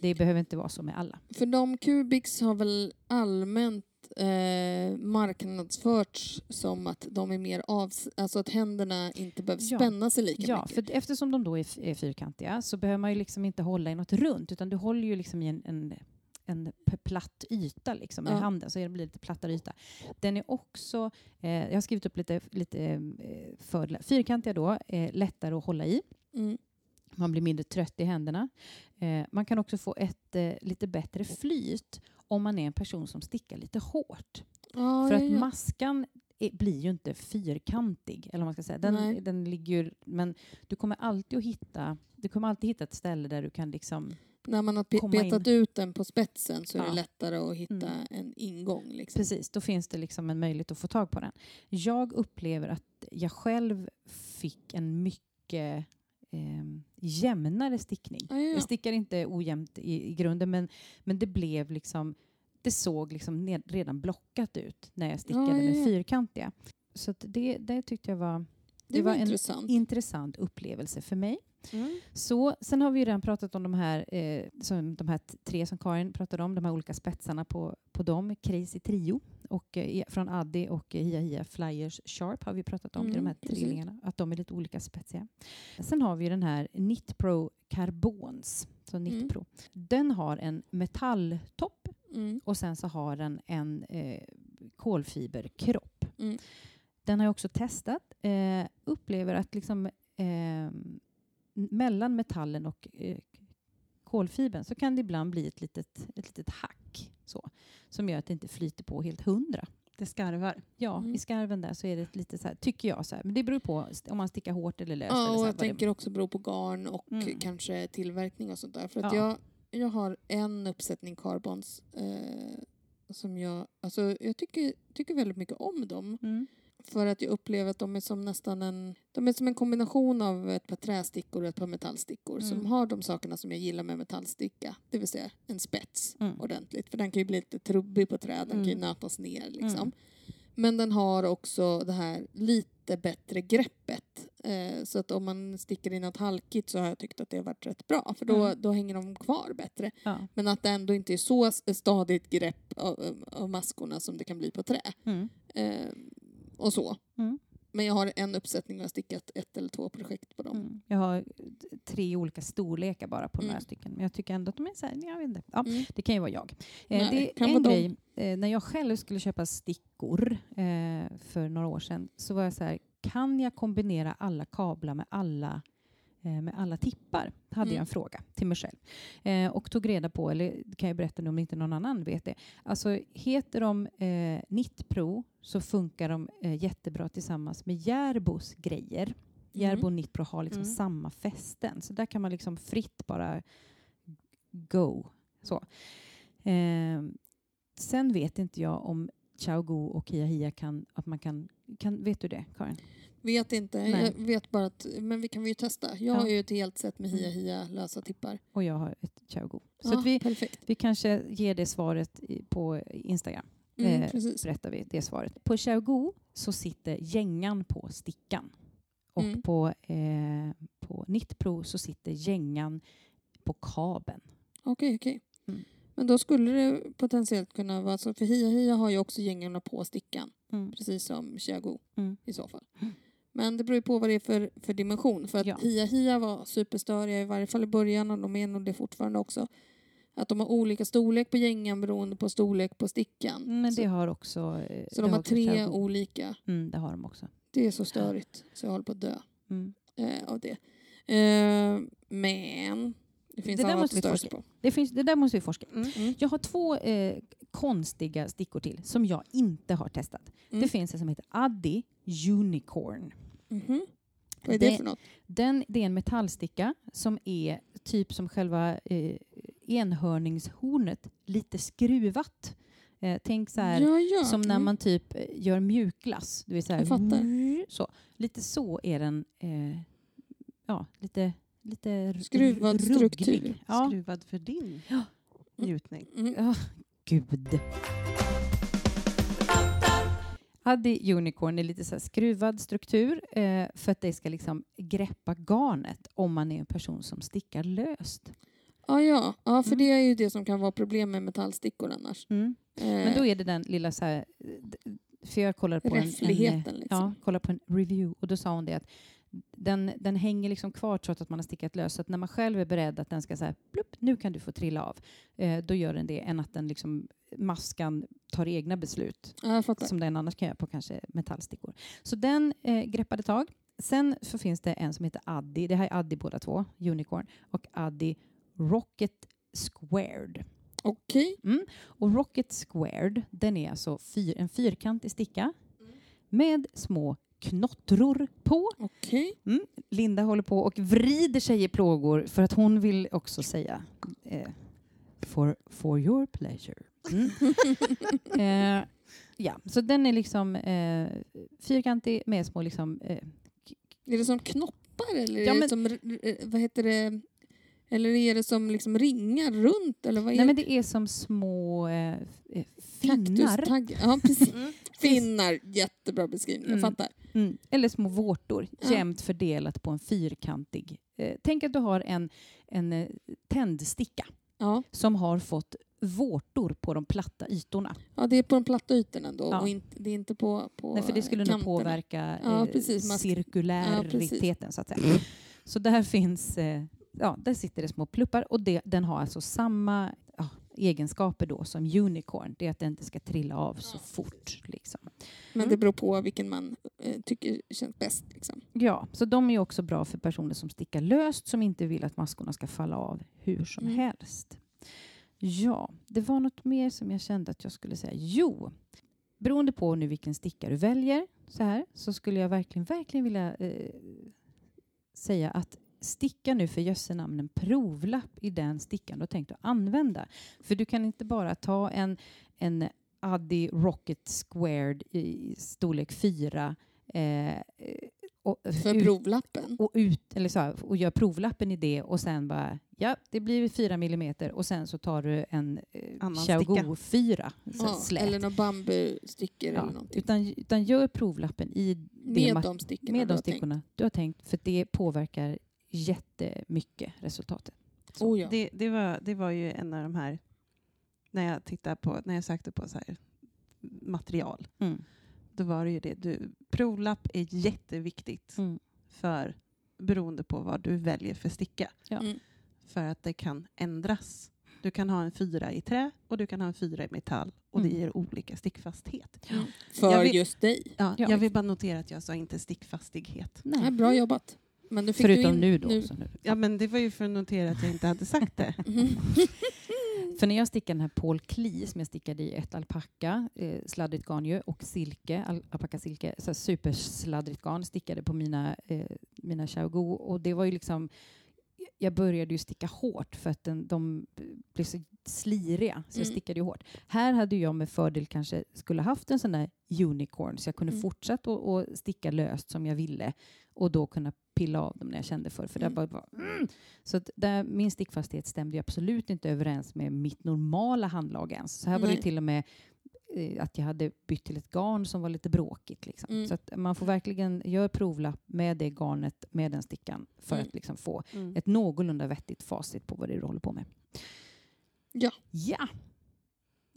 Det behöver inte vara så med alla. För de Cubix har väl allmänt eh, marknadsförts som att de är mer av, alltså att händerna inte behöver Ja. spänna sig lika Ja, mycket. för eftersom de då är, är fyrkantiga så behöver man ju liksom inte hålla i något runt, utan du håller ju liksom i en, en en platt yta liksom, med Ja. handen, så det blir lite plattare yta. Den är också, eh, jag har skrivit upp lite, lite eh, fördelar. Fyrkantiga då, eh, lättare att hålla i. Mm. Man blir mindre trött i händerna. Eh, man kan också få ett eh, lite bättre flyt om man är en person som stickar lite hårt. Ja, För att maskan är, blir ju inte fyrkantig. Eller vad man ska säga. Den, Nej. den ligger men du kommer alltid att hitta, du kommer alltid hitta ett ställe där du kan liksom... När man har petat in. ut den på spetsen så är Ja. det lättare att hitta Mm. en ingång. Liksom. Precis, då finns det liksom en möjlighet att få tag på den. Jag upplever att jag själv fick en mycket eh, jämnare stickning. Ja, ja, ja. Jag stickar inte ojämnt i, i grunden men, men det blev liksom det såg liksom ned, redan blockat ut när jag stickade Ja, ja, med fyrkantiga. Så det, det tyckte jag var, Det, var, var en intressant. intressant upplevelse för mig. Mm. Så, sen har vi ju redan pratat om de här, eh, som, de här tre som Karin pratade om, de här olika spetsarna på, på dem, Crazy Trio och, eh, i- från Addi och eh, Hia Hia Flyers Sharp har vi pratat om, är de Mm, här precis. trillingarna, att de är lite olika spetsiga. Sen har vi den här Knit Pro Carbons, så Knit Mm. Den har en metalltopp Mm. och sen så har den en eh, kolfiberkropp. Mm. Den har jag också testat. Eh, upplever att liksom, eh, mellan metallen och eh, kolfibern så kan det ibland bli ett litet, ett litet hack så, som gör att det inte flyter på helt hundra. Det skarvar. Ja, Mm. i skarven där så är det ett lite så här, tycker jag så här, men det beror på om man stickar hårt eller löst. Ja, eller och så här, jag vad det- tänker också bero på garn och Mm. kanske tillverkning och sånt där. För att Ja. jag, jag har en uppsättning carbons eh, som jag, alltså jag tycker, tycker väldigt mycket om dem. Mm. För att jag upplever att de är som nästan en, de är som en kombination av ett par trästickor och ett par metallstickor som Mm. har de sakerna som jag gillar med metallsticka. Det vill säga en spets Mm. ordentligt. För den kan ju bli lite trubbig på träd, den kan ju Mm. nötas ner liksom. Mm. Men den har också det här lite bättre greppet. Eh, så att om man sticker in något halkigt så har jag tyckt att det har varit rätt bra. För då, Mm. då hänger de kvar bättre. Ja. Men att det ändå inte är så stadigt grepp av, av maskorna som det kan bli på trä. Mm. Eh, och så. Mm. Men jag har en uppsättning och har stickat ett eller två projekt på dem. Mm. Jag har tre olika storlekar bara på Mm. några stycken. Men jag tycker ändå att de är så här, jag vet inte. Ja, Mm. Det kan ju vara jag. Eh, Nej, det är en grej, eh, när jag själv skulle köpa stickor eh, för några år sedan så var jag så här, kan jag kombinera alla kablar med alla med alla tippar, hade Mm. jag en fråga till mig själv. Eh, och tog reda på, eller kan jag berätta nu om inte någon annan vet det. Alltså heter de eh, Knitpro så funkar de eh, jättebra tillsammans med Järbos grejer. Järbo och Knitpro har liksom Mm. samma fästen. Så där kan man liksom fritt bara go. Så. Eh, sen vet inte jag om Chao Gu och Hia Hia kan, att man kan, kan, vet du det Karin? Vet inte. Nej. Jag vet bara att, men vi kan ju testa. Jag Ja. har ju ett helt set med Hia Mm. Hia lösa tippar. Och jag har ett Chao Gu. Så Ja, vi, Perfekt. vi kanske ger det svaret på Instagram. Mm, Eh, precis. berättar vi det svaret. På Xiaogu så sitter gängan på stickan. Och Mm. på, eh, på Knitpro så sitter gängan på kabeln. Okej, okej. Mm. Men då skulle det potentiellt kunna vara så, för Hia Hia har ju också gängarna på stickan, Mm. precis som Xiago Mm. i så fall. Mm. Men det beror ju på vad det är för, för dimension. För att Ja. Hia Hia var superstöriga, i varje fall i början, och de är nog det fortfarande också. Att de har olika storlek på gängan beroende på storlek på stickan. Mm, Men så det har också... eh, så de har tre Xiaogu. olika. Mm, det har de också. Det är så störigt så jag håller på att dö Mm. eh, av det. Eh, men det finns Det där måste vi forska på. Det, finns, det där måste vi forska i. Mm. Jag har två eh, konstiga stickor till som jag inte har testat. Mm. Det finns en som heter Addi Unicorn. Mhm. Vad är det, Det- för något? Den, det är en metallsticka som är typ som själva eh, enhörningshornet, lite skruvat. Eh, tänk så här, ja, ja. som när Mm. man typ eh, gör mjukglass. Du vet, så här, Jag fattar. Så. Lite så är den, eh, ja, lite, lite Skruvad rugglig. struktur. Ja, Skruvad för din Ja. njutning. Mm. Ja, gud. Addi Unicorn är lite så skruvad struktur eh, för att det ska liksom greppa garnet om man är en person som stickar löst. Ja, ja. ja, för Mm. det är ju det som kan vara problem med metallstickor annars. Mm. Eh, Men då är det den lilla så här, för jag kollar på en, en, Räffligheten liksom. ja, kollar på en review och då sa hon det att den, den hänger liksom kvar trots att man har stickat lös. Så att när man själv är beredd att den ska säga plupp, nu kan du få trilla av, eh, då gör den det än att den liksom maskan tar egna beslut som den annars kan göra på kanske metallstickor. Så den eh, greppade tag. Sen så finns det en som heter Addi, det här är Addi båda två, Unicorn, och Addi Rocket Squared. Okej. Och Rocket Squared, den är alltså fyr, en fyrkantig sticka med små knottror på. Okej. Linda håller på och vrider sig i plågor för att hon vill också säga eh, for, for your pleasure. Mm. *laughs* eh, ja, så den är liksom eh, fyrkantig med små liksom, eh, Är det som knoppar eller Ja, är det som, r- vad heter det, eller är det som liksom ringar runt eller vad är nej men det är som små eh, eh, finnar. Ja, precis. Mm. Finnar, jättebra beskrivning. Jag Mm. fattar. Mm, eller små vårtor, Ja. jämnt fördelat på en fyrkantig. Eh, tänk att du har en, en eh, tändsticka Ja. som har fått vårtor på de platta ytorna. ja, det är på de platta ytorna ändå Ja. och inte, det är inte på, på Nej, för det skulle nog kanterna. påverka Ja, eh, precis. Man ska- cirkulariteten så att säga. Så där finns, eh, ja, där sitter det små pluppar och det, den har alltså samma ja, egenskaper då som unicorn. Det är att den inte ska trilla av så fort. Liksom. Men Mm. det beror på vilken man eh, tycker känns bäst. Liksom. Ja, så de är också bra för personer som stickar löst som inte vill att maskorna ska falla av hur som Mm. helst. Ja, det var något mer som jag kände att jag skulle säga. Jo, beroende på nu vilken sticka du väljer så här så skulle jag verkligen, verkligen vilja eh, säga att sticka nu för jössenamn en provlapp i den stickan du har tänkt att använda. För du kan inte bara ta en, en Addi Rocket Squared i storlek 4 eh, och, För ut- provlappen. och, ut, eller så här, och gör provlappen i det och sen bara, ja, det blir 4 millimeter och sen så tar du en eh, Xiaogu 4 så här Ja, eller några bambustickor ja, eller någonting. utan, utan gör provlappen i det Med de stickorna med de stickorna du har tänkt, för det påverkar jättemycket resultatet. Oh, ja. Det, det, var, det var ju en av de här, när jag tittade på, när jag sökte på så här material, Mm. då var det ju det. Du, provlapp är jätteviktigt Mm. för, beroende på vad du väljer för sticka. Ja. Mm. För att det kan ändras. Du kan ha en fyra i trä och du kan ha en fyra i metall och Mm. det ger olika stickfasthet. Mm. För vill- just dig. Ja, Ja. Jag vill bara notera att jag sa inte stickfastighet. Nej, Nej. bra jobbat. Men nu fick Förutom du in, nu då. Så nu. Ja, men det var ju för att notera att jag inte hade sagt det. *laughs* Mhm. För när jag stickade den här Paul Klee som jag stickade i ett alpacka, eh, sladdrigt garn ju, och silke, al alpacka silke, så supersladdrigt garn, stickade på mina, eh, mina Xiaogu och det var ju liksom jag började ju sticka hårt för att den, de blev så sliriga, så jag Mm. stickade ju hårt. Här hade jag med fördel kanske skulle haft en sån där unicorn så jag kunde Mm. fortsätta och, och sticka löst som jag ville och då kunna pilla av dem när jag kände för för det Mm. bara, bara mm. Så att där, min stickfasthet stämde ju absolut inte överens med mitt normala handlag ens. Så här var det Nej. till och med eh, att jag hade bytt till ett garn som var lite bråkigt. Liksom. Mm. Så att man får verkligen göra provlapp med det garnet, med den stickan, för Mm. att liksom få Mm. ett någorlunda vettigt facit på vad det är du håller på med. Ja. Ja,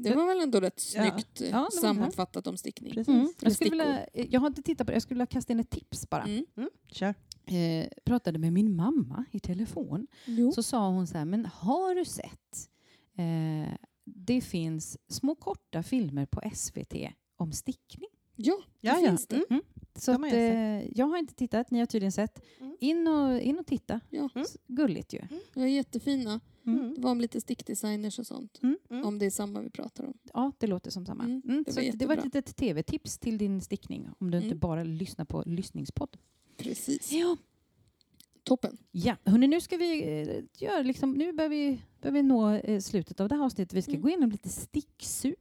Det var väl ändå rätt Ja. snyggt Ja, sammanfattat om stickning. Mm. jag, skulle vilja, jag har inte tittat på det, jag skulle vilja kasta in ett tips bara. Mm. Mm. Kör. Eh, pratade med min mamma i telefon. Jo. Så sa hon så här, men har du sett? Eh, det finns små korta filmer på SVT om stickning. Ja, det Ja, ja. finns det. Mm. Så att, jag eh, jag har inte tittat, ni har tydligen sett. Mm. In, och, in och titta. Ja. Mm. Gulligt ju. De är jättefina. Mm. Det var om lite stickdesigners och sånt. Mm. Mm. Om det är samma vi pratar om. Ja, det låter som samma. Mm, Mm, det var det var ett litet tv-tips till din stickning om du inte Mm. bara lyssnar på lyssningspodd. Precis. Ja, Toppen. ja. Hörrni, nu ska vi eh, göra liksom, nu börjar vi, börjar vi nå eh, slutet av det här avsnittet. Vi ska Mm. gå igenom lite sticksug.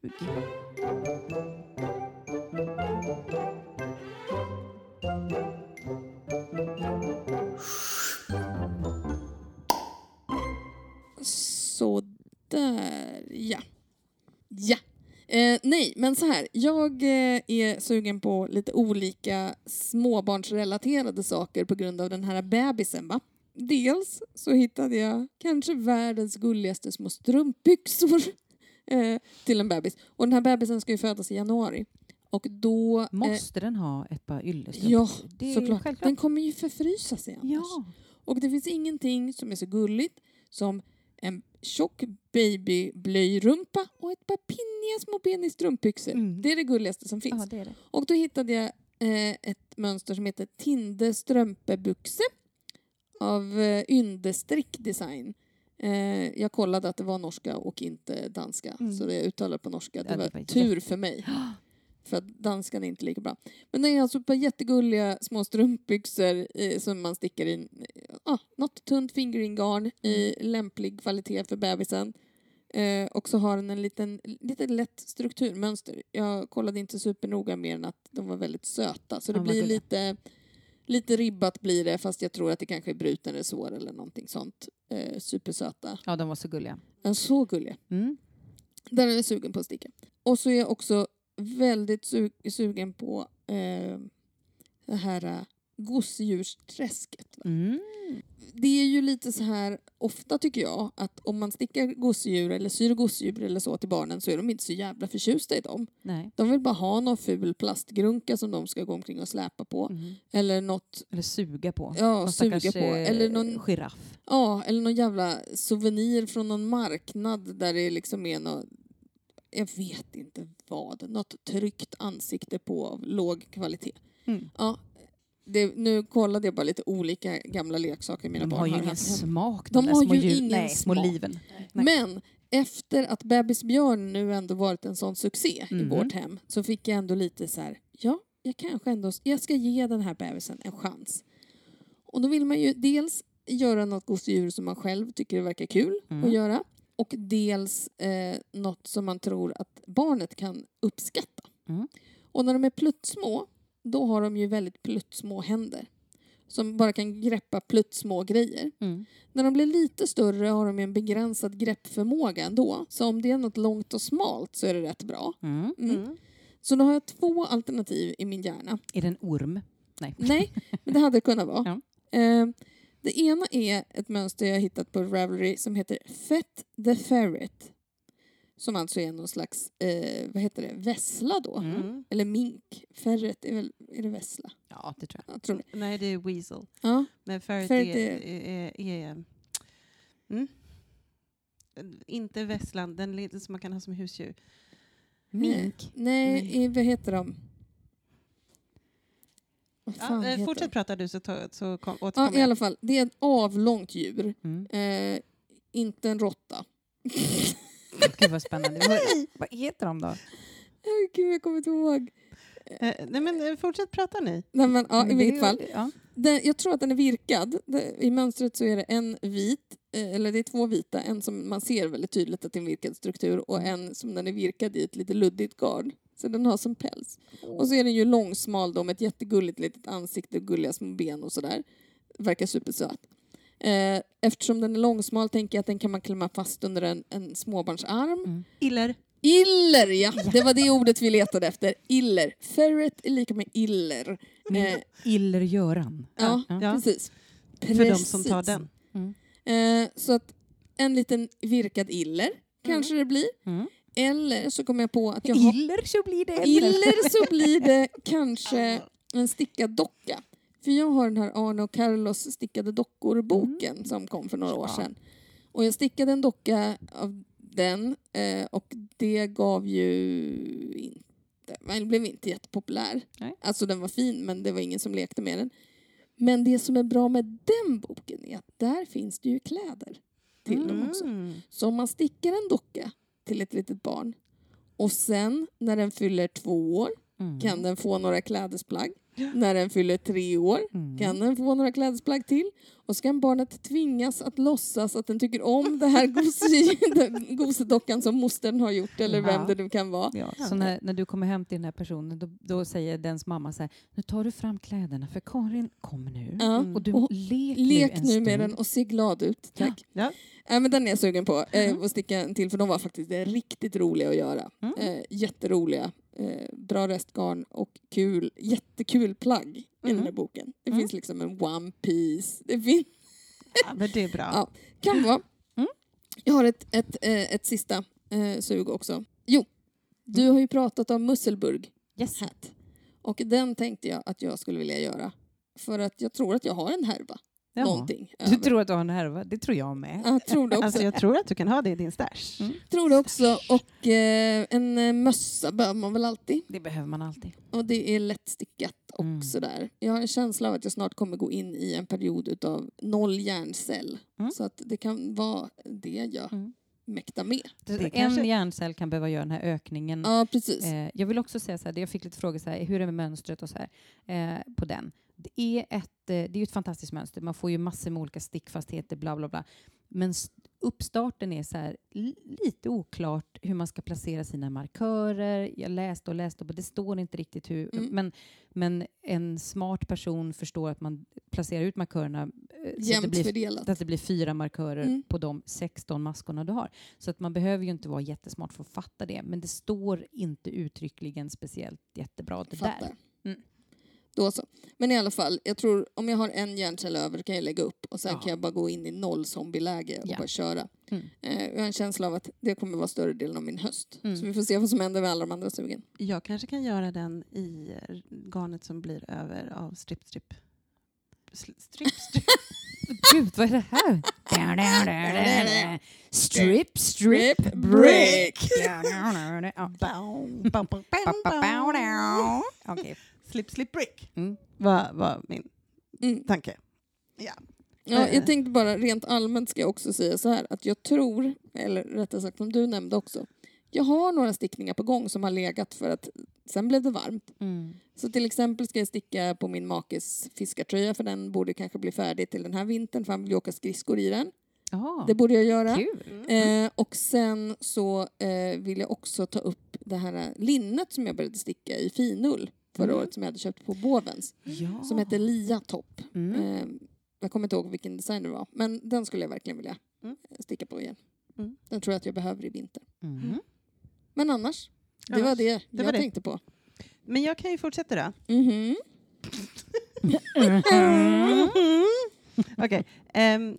Där, ja. Ja. Eh, nej, men så här. Jag eh, är sugen på lite olika småbarnsrelaterade saker på grund av den här bebisen. Va? Dels så hittade jag kanske världens gulligaste små strumpbyxor *laughs* eh, till en bebis. Och den här bebisen ska ju födas i januari. Och då... Eh, Måste den ha ett par yllestrumpor? ja, det såklart. självklart. Den kommer ju förfrysa sig annars. Ja. Och det finns ingenting som är så gulligt som en tjock babyblöjrumpa och ett par pinniga små ben i strumpbyxor. Mm. Det är det gulligaste som finns. ja, det det. Och då hittade jag eh, ett mönster som heter Tinde strömpebuxe av eh, Yndestrick design. Eh, jag kollade att det var norska och inte danska, Mm. så jag uttalade på norska. Det Ja, det var tur för mig. *gasps* För att danskan är inte lika bra. Men det är alltså ett par jättegulliga små strumpbyxor eh, som man stickar i ah, något tunt fingering-garn i Mm. lämplig kvalitet för bebisen. Eh, och så har den en liten, lite lätt strukturmönster. Jag kollade inte supernoga mer än att de var väldigt söta. Så det Ja, blir lite, lite ribbat blir det fast jag tror att det kanske är bruten resår eller någonting sånt. Eh, supersöta. Ja, de var så gulliga. Ja, så gulliga. Mm. Den är jag sugen på att sticka. Och så är jag också väldigt su- sugen på eh, det här eh, gosedjursträsket. Mm. Det är ju lite så här, ofta tycker jag, att om man stickar gosedjur eller syr gosedjur eller så till barnen så är de inte så jävla förtjusta i dem. Nej. De vill bara ha någon ful plastgrunka som de ska gå omkring och släpa på. Mm. Eller något, Eller suga på. ja, Någon suga på. eh, Eller någon Giraff. Ja, eller någon jävla souvenir från någon marknad där det liksom är något jag vet inte vad, något tryckt ansikte på av låg kvalitet. Mm. Ja, det, nu kollade jag bara lite olika gamla leksaker mina De barn har ju har ingen haft hemma. smak, De där har små ju ingen Nej, små smak. liven. Nej. Men efter att Bebisbjörn nu ändå varit en sån succé i Mhm. vårt hem så fick jag ändå lite så här, ja, jag kanske ändå, jag ska ge den här bebisen en chans. Och då vill man ju dels göra något gosedjur som man själv tycker verkar kul Mm. att göra och dels eh, något som man tror att barnet kan uppskatta. Mm. Och när de är pluttsmå, då har de ju väldigt pluttsmå händer som bara kan greppa pluttsmå grejer. Mm. När de blir lite större har de en begränsad greppförmåga ändå. Så om det är något långt och smalt så är det rätt bra. Mm. Mm. Mm. Så då har jag två alternativ i min hjärna. Är det en orm? Nej. Nej, *laughs* men det hade kunnat vara. Ja. Eh, det ena är ett mönster jag hittat på Ravelry som heter Fett the Ferret. Som alltså är någon slags, eh, vad heter det, vessla då? Mm. Eller mink. Ferret är väl, är det vessla? Ja, det tror jag. Jag tror det. Nej, det är weasel. Ja. Men ferret, Ferret är... är- är, är, är mm. Inte vässlan, den som man kan ha som husdjur. Mink? Nej, Nej. eh, vad heter de? Ja, eh, fortsätt prata du så, ta, så kom, Ja, återkommer i jag. alla fall. Det är ett avlångt djur. Mm. Eh, inte en råtta. *laughs* Gud vad spännande. vad, vad heter de då? Åh, Gud, jag kommer inte ihåg. Eh, nej men eh, fortsätt prata ni. Nej, men, ja, I vilket fall. Ja. Den, jag tror att den är virkad. I mönstret så är det en vit, eh, eller det är två vita. En som man ser väldigt tydligt att det är en virkad struktur och en som den är virkad i ett lite luddigt garn. Så den har som päls. Och så är den ju långsmal då med ett jättegulligt litet ansikte och gulliga små ben och sådär. Verkar supersöt. Eh, eftersom den är långsmal tänker jag att den kan man klämma fast under en, en småbarnsarm. Mm. Iller. Iller, ja! *laughs* Det var det ordet vi letade efter. Iller. Ferret är lika med iller. Eh, Iller-Göran. ja, Ja. precis. För de som tar den. Eh, så att en liten virkad iller kanske det blir. Mm. Eller så kommer jag på att jag har... Iller så blir det Iller så *laughs* blir det kanske en stickad docka. För jag har den här Arne och Carlos stickade dockor-boken som kom för några år Mm. Sedan. Och jag stickade en docka av den eh, och det gav ju inte... Den blev inte jättepopulär. Nej. Alltså den var fin men det var ingen som lekte med den. Men det som är bra med den boken är att där finns det ju kläder till dem också. Mm. Så om man stickar en docka till ett litet barn och sen när den fyller två år Mm. kan den få några klädesplagg. När den fyller tre år Mm. kan den få några klädesplagg till. Och så kan barnet tvingas att låtsas att den tycker om det här *laughs* gose- gosedockan som mostern har gjort eller vem Ja. det nu kan vara. Ja, så när, när du kommer hem till den här personen då, då säger dens mamma så här, nu tar du fram kläderna för Karin kommer nu. Ja. Mm. Och du Och lek, Lek nu nu med den och se glad ut. Tack. Ja. Ja, men den är jag sugen på eh, att sticka en till för de var faktiskt riktigt roliga att göra. Mm. Eh, jätteroliga. Eh, bra restgarn och kul, jättekul plagg i den här Mm. boken. Det Mm. finns liksom en one piece. Det finns, ja, men det är bra. *laughs* Ja. kan vara. Mm. Jag har ett, ett, eh, ett sista eh, sug också. Jo, du har ju pratat om Musselburg Yes. hat. Och den tänkte jag att jag skulle vilja göra. För att jag tror att jag har en härva. Ja. Någonting. Du över. tror att du har en härva? Det tror jag med. Jag tror det *laughs* också. Alltså jag tror att du kan ha det i din stash. Mm. tror det också. Och eh, en eh, mössa behöver man väl alltid. Det behöver man alltid. Och det är lättstickat och Mm. sådär. Jag har en känsla av att jag snart kommer gå in i en period utav noll hjärncell. Mm. Så att det kan vara det jag Mm. mäktar med. Det Det en hjärncell kan behöva göra den här ökningen. Ja, precis. Eh, jag vill också säga så här, jag fick lite frågor så här, hur är det med mönstret och så här, eh, på den. Det är, ett, eh, det är ett fantastiskt mönster, man får ju massor med olika stickfastheter, bla bla bla. Men uppstarten är så här, li- lite oklart hur man ska placera sina markörer. Jag läste och läste, och det står inte riktigt hur. Mm. Men, men en smart person förstår att man placerar ut markörerna eh, så att det blir att det blir fyra markörer Mm. på de 16 maskorna du har. Så att man behöver ju inte vara jättesmart för att fatta det. Men det står inte uttryckligen speciellt jättebra det Fattar. där. Mm. Då så. Men i alla fall, jag tror om jag har en hjärncell över kan jag lägga upp och sen Ja. kan jag bara gå in i noll zombieläge och Ja. bara köra. Mm. Eh, jag har en känsla av att det kommer vara större delen av min höst. Mm. Så vi får se vad som händer med alla de andra sugen. Jag kanske kan göra den i eh, garnet som blir över av strip strip. Strip strip. *laughs* Gud, vad är det här? Strip, strip, break. Bow, Slip, slip, brick Mm. var, var min Mm. tanke. Ja. Ja, Eh. jag tänkte bara rent allmänt ska jag också säga så här att jag tror, eller rättare sagt som du nämnde också, jag har några stickningar på gång som har legat för att sen blev det varmt. Mm. Så till exempel ska jag sticka på min makes fiskartröja för den borde kanske bli färdig till den här vintern för han vill ju åka skridskor i den. Ja, Det borde jag göra. kul. Eh, och sen så eh, vill jag också ta upp det här linnet som jag började sticka i finull förra Mm. året som jag hade köpt på Bovens. Ja. Som heter Lia Topp. Eh, jag kommer inte ihåg vilken design det var men den skulle jag verkligen vilja Mm. sticka på igen. Den tror jag att jag behöver i vinter. Men annars, det Annars, var det, det jag var det. tänkte på. Men jag kan ju fortsätta då. Mhm. *laughs* Okej. ehm,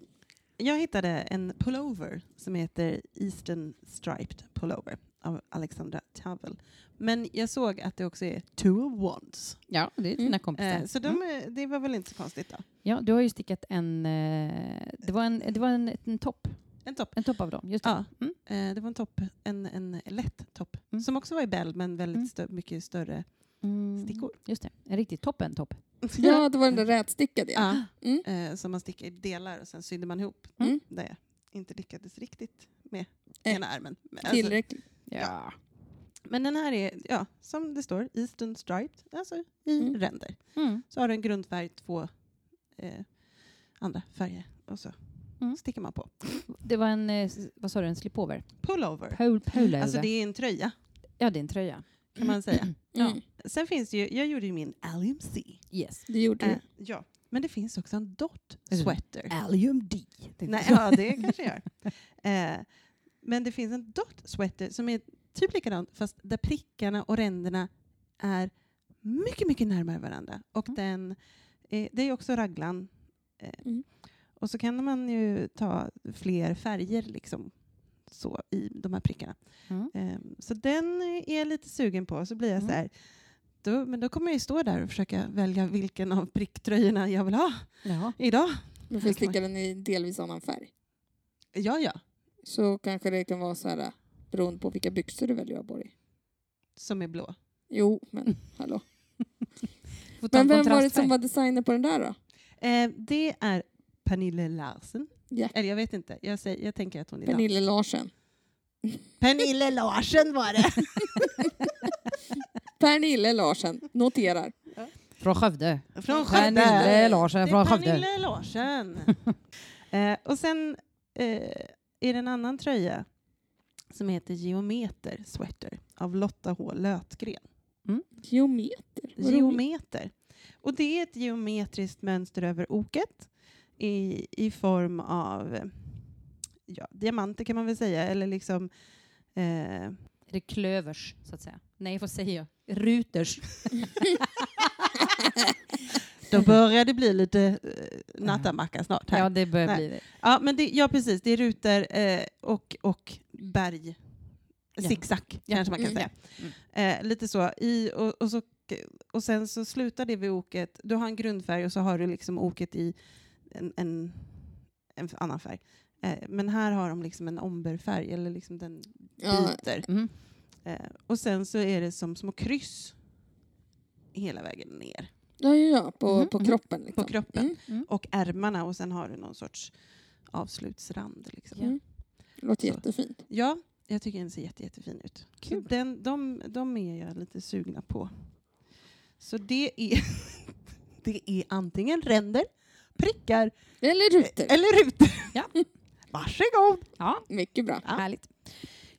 jag hittade en pullover som heter Eastern Striped Pullover av Alexandra Tavel. Men jag såg att det också är two of wands. Ja, det är dina Mm. kompisar. Eh, så de, är- det var väl inte så konstigt då. Ja, du har ju stickat en... Eh, det var en, det var en, en topp. En topp. En topp av dem, just det. Ja, Mm. eh, det var en topp, en, en lätt topp. Mm. Som också var i bell men väldigt Mm. stö- mycket större Mm. stickor. Just det, en riktig toppen-topp. *laughs* Ja, det var den där rätstickade. Ja. Mm. eh, som man stickar i delar och sen sydde man ihop. Mm. Där jag inte lyckades riktigt med Eh, ena armen. Men, alltså, Ja. men den här är, ja, som det står, Eastern Striped, alltså i Mm. ränder. Mm. Så har den grundfärg, två eh, andra färger och så Mm. sticker man på. Det var en, eh, vad sa du, en slipover? Pullover. Pol, pullover. Alltså det är en tröja Ja, det är en tröja. kan man säga. *clears throat* Mm. Sen finns det ju, jag gjorde ju min LMC. Yes. Det gjorde Eh, du. ja, men det finns också en dot sweater. Allium D. Nej, ja, det kanske gör. *laughs* Eh, men det finns en dot sweater som är typ likadant fast där prickarna och ränderna är mycket, mycket närmare varandra. Och Mm. den, eh, det är också raglan. Eh, Mm. Och så kan man ju ta fler färger liksom, så, i de här prickarna. Mm. Eh, så den är jag lite sugen på. Så blir jag Mm. så här, då, men då kommer jag ju stå där och försöka välja vilken av pricktröjorna jag vill ha Ja. idag. Men att sticka den i delvis annan färg. Ja, ja. Så kanske det kan vara så här äh, beroende på vilka byxor du väljer att ha på dig. Som är blå. Jo, men *laughs* hallå. Men vem var det som var designer på den där då? Eh, det är Pernille Larsen. Ja. Eller jag vet inte. Jag, säger, jag tänker att hon är Pernille Larsen. Pernille Larsen var det. *laughs* Pernille Larsen. Noterar. Från Skövde. Från Pernille Skövde. Larsen Det från är Skövde. Pernille Larsen. *laughs* eh, och sen eh, är det en annan tröja som heter Geometer Sweater av Lotta H. Lötgren. Geometer. Vad roligt. Geometer. Och det är ett geometriskt mönster över oket i, i form av ja, diamanter kan man väl säga, eller liksom eh, Är det klövers, så att säga? Nej, vad säger jag? Ruters. *laughs* *laughs* *laughs* Då börjar det bli lite eh, nattamacka snart här. Ja, Ja, det börjar Nej. bli det. ja, men det, ja precis. Det är rutor eh, och, och berg. Ja. Zigzag kanske man kan Mm. säga. Mm. Eh, lite så. I, och, och så. Och sen så slutar det vid oket. Du har en grundfärg och så har du liksom oket i en, en, en annan färg. Eh, men här har de liksom en omberfärg, eller liksom den Ja, byter. Mm. Eh, och sen så är det som små kryss hela vägen ner. Ja, ja, ja på, Mhm, på mhm. kroppen. Liksom. På kroppen. Mm. Mm. Och ärmarna och sen har du någon sorts avslutsrand. Liksom. Mm. Låter Så. jättefint. Ja, jag tycker den ser jätte, jättefin ut. Kul. den, de, de är jag lite sugna på. Så det är, *laughs* det är antingen ränder, prickar Eller rutor. eller rutor. *laughs* Ja. *laughs* Varsågod! Ja, Mycket bra. härligt.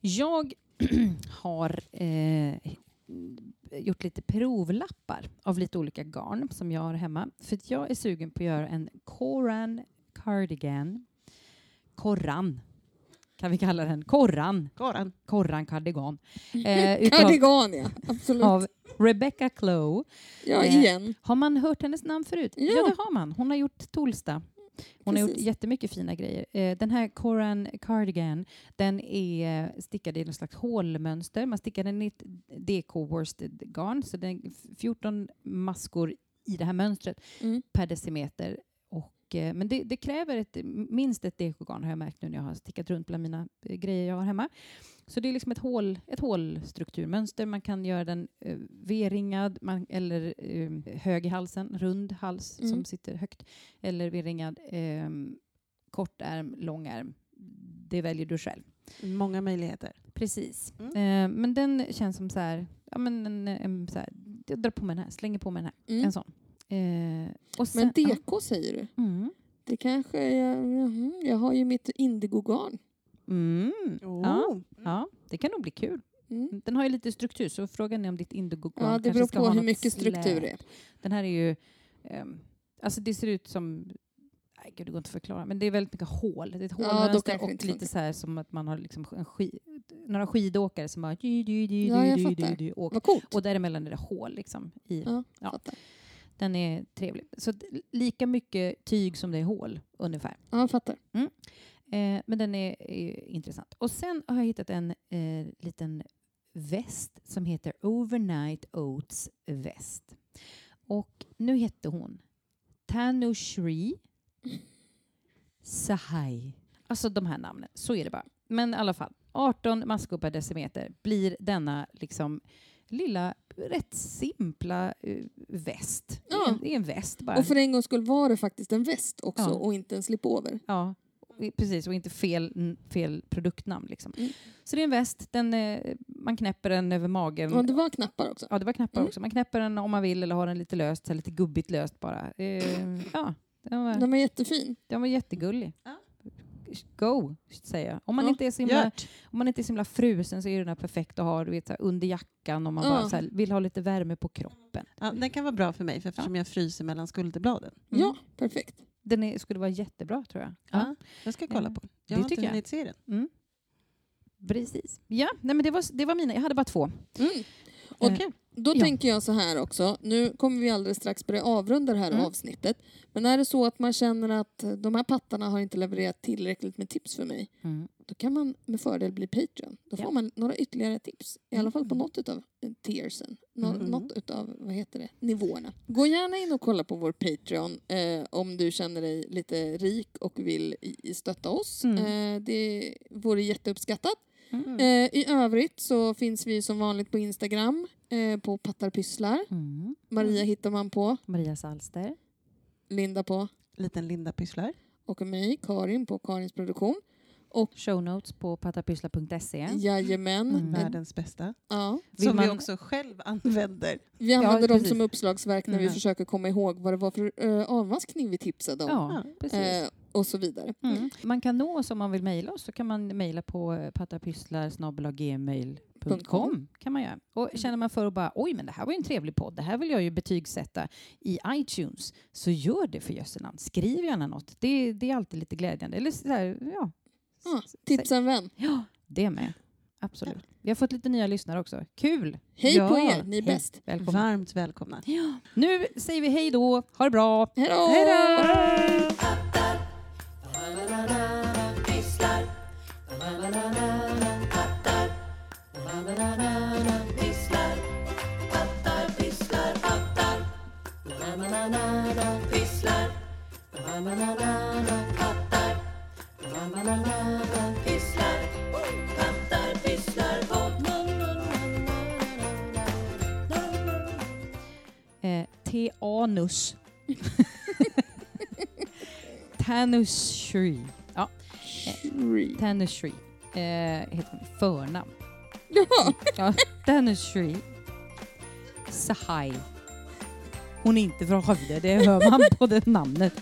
Jag *clears throat* har eh, gjort lite provlappar av lite olika garn som jag har hemma. För att jag är sugen på att göra en Koran cardigan. Korran kan vi kalla den. Korran. Karan. Korran cardigan. *laughs* Eh, utav, Cardigan, ja. Absolut. av Rebecca Clow. Ja, eh, igen. Har man hört hennes namn förut? Ja. det har man. Hon har gjort Tolsta. Hon har gjort Precis. jättemycket fina grejer. Eh, den här Coran Cardigan, den är eh, stickad i något slags hålmönster. Man stickar den i ett DK worsted garn, så det är 14 maskor i det här mönstret Mm. per decimeter. Och eh, men det, det kräver ett, minst ett dekogarn har jag märkt nu när jag har stickat runt bland mina eh, grejer jag har hemma. Så det är liksom ett, hål, ett hålstrukturmönster. Man kan göra den eh, V-ringad man, eller eh, hög i halsen, rund hals Mm. som sitter högt. Eller V-ringad, eh, kort ärm, lång ärm. Det väljer du själv. Många möjligheter. Precis. Mm. Eh, men den känns som så här, ja men en, en, så här, jag drar på mig den här, slänger på mig den här. Mm. En sån. Eh, och sen, Men DK säger du? Ja. Mm. Det kanske jag, jag har ju mitt indigogarn. Mm. Oh. Ja, ja, det kan nog bli kul. Mm. Den har ju lite struktur, så frågan är om ditt indigogarn Ja, det kanske beror ska på ha hur mycket struktur det är. Den här är ju... ehm, alltså det ser ut som... Nej, gud, det går inte att förklara. Men det är väldigt mycket hål. Det är ett Ja, hålmönster kanske det och lite funkar. så här som att man har liksom en skid, några skidåkare som dy, Ja, jag fattar. Vad coolt. Och däremellan är det hål liksom. I. Ja, Ja. fattar. Den är trevlig. Så lika mycket tyg som det är hål ungefär. Ja, jag fattar. Eh, men den är, är intressant. Och sen har jag hittat en eh, liten väst som heter Overnight Oats väst. Och nu heter hon Tanushri Sahai. Alltså de här namnen, så är det bara. Men i alla fall, 18 maskor per decimeter blir denna liksom lilla, rätt simpla eh, väst. Det är Ja. en, det är en väst bara. Och för en gång skulle var det faktiskt en väst också Ja. och inte en slipover. Ja, precis. Och inte fel, fel produktnamn. Liksom. Mm. Så det är en väst. Den, eh, man knäpper den över magen. Och det var knappar också. Ja, det var knappar Mm. också. Man knäpper den om man vill eller har den lite löst, så lite gubbigt löst bara. Eh, ja, den var, Den var jättefin. den var jättegullig. Ja. Go, säger jag. Om man, Ja, inte är så himla, om man inte är så himla frusen så är den här perfekt att ha du vet, så här, under jackan om man Ja. bara så här, vill ha lite värme på kroppen. Ja, den kan vara bra för mig för eftersom jag fryser mellan skulderbladen. Mm. Ja, perfekt. Den är, skulle vara jättebra tror jag. Ja. Jag ska kolla Ja. på den. Jag Det har tycker inte jag. hunnit se den. Mm. Precis. Ja, nej, men det var, det var mina. Jag hade bara två. Mm. Eh, Då Ja. tänker jag så här också. Nu kommer vi alldeles strax börja avrunda det här Mm. avsnittet. Men är det så att man känner att de här pattarna har inte levererat tillräckligt med tips för mig. Mm. Då kan man med fördel bli Patreon. Då får Ja. man några ytterligare tips. I alla fall på Mm. något av tiersen. Nå- Mm. Något utav, vad heter det, nivåerna. Gå gärna in och kolla på vår Patreon eh, om du känner dig lite rik och vill i stötta oss. Mm. Eh, det vore jätteuppskattat. Mm. Eh, I övrigt så finns vi som vanligt på Instagram eh, på pattarpysslar. Mm. Maria hittar man på, Maria Salster. Linda på Liten Linda pysslar. och mig, Karin på Karins produktion. Show notes på patapyssla.se. Jajamän. Mm. Världens bästa. Ja. Som vi man- också själv använder. Vi använder dem precis. som uppslagsverk när vi Mm. försöker komma ihåg vad det var för uh, avmaskning vi tipsade om. Ja, Ja. precis. Eh, och så vidare. Mm. Man kan nå oss om man vill mejla oss så kan man mejla på eh, patapysslar.gmail.com kan man göra. Och känner man för att bara oj men det här var ju en trevlig podd, det här vill jag ju betygsätta i iTunes så gör det för jösse namn. Skriv gärna något. Det, det är alltid lite glädjande. Eller så här, ja. Ja, tipsa en vän. ja, det med. Absolut. Vi har fått lite nya lyssnare också. Kul! Hej Ja, på er, ni är bäst. Välkomna. Varmt välkomna. Nu säger vi hej då. Ha det bra! Hej då! Hej då! Pattar, pysslar, pattar, pysslar, pattar, pysslar, pattar, pysslar, pattar, pysslar, Eh, Teanus. *laughs* Tanushri. Ja, Shri. Tanushri. Eh, heter hon förnamn. Jaha, Ja, Tanushri. Sahai. Hon är inte från Skövde, det hör man på det namnet.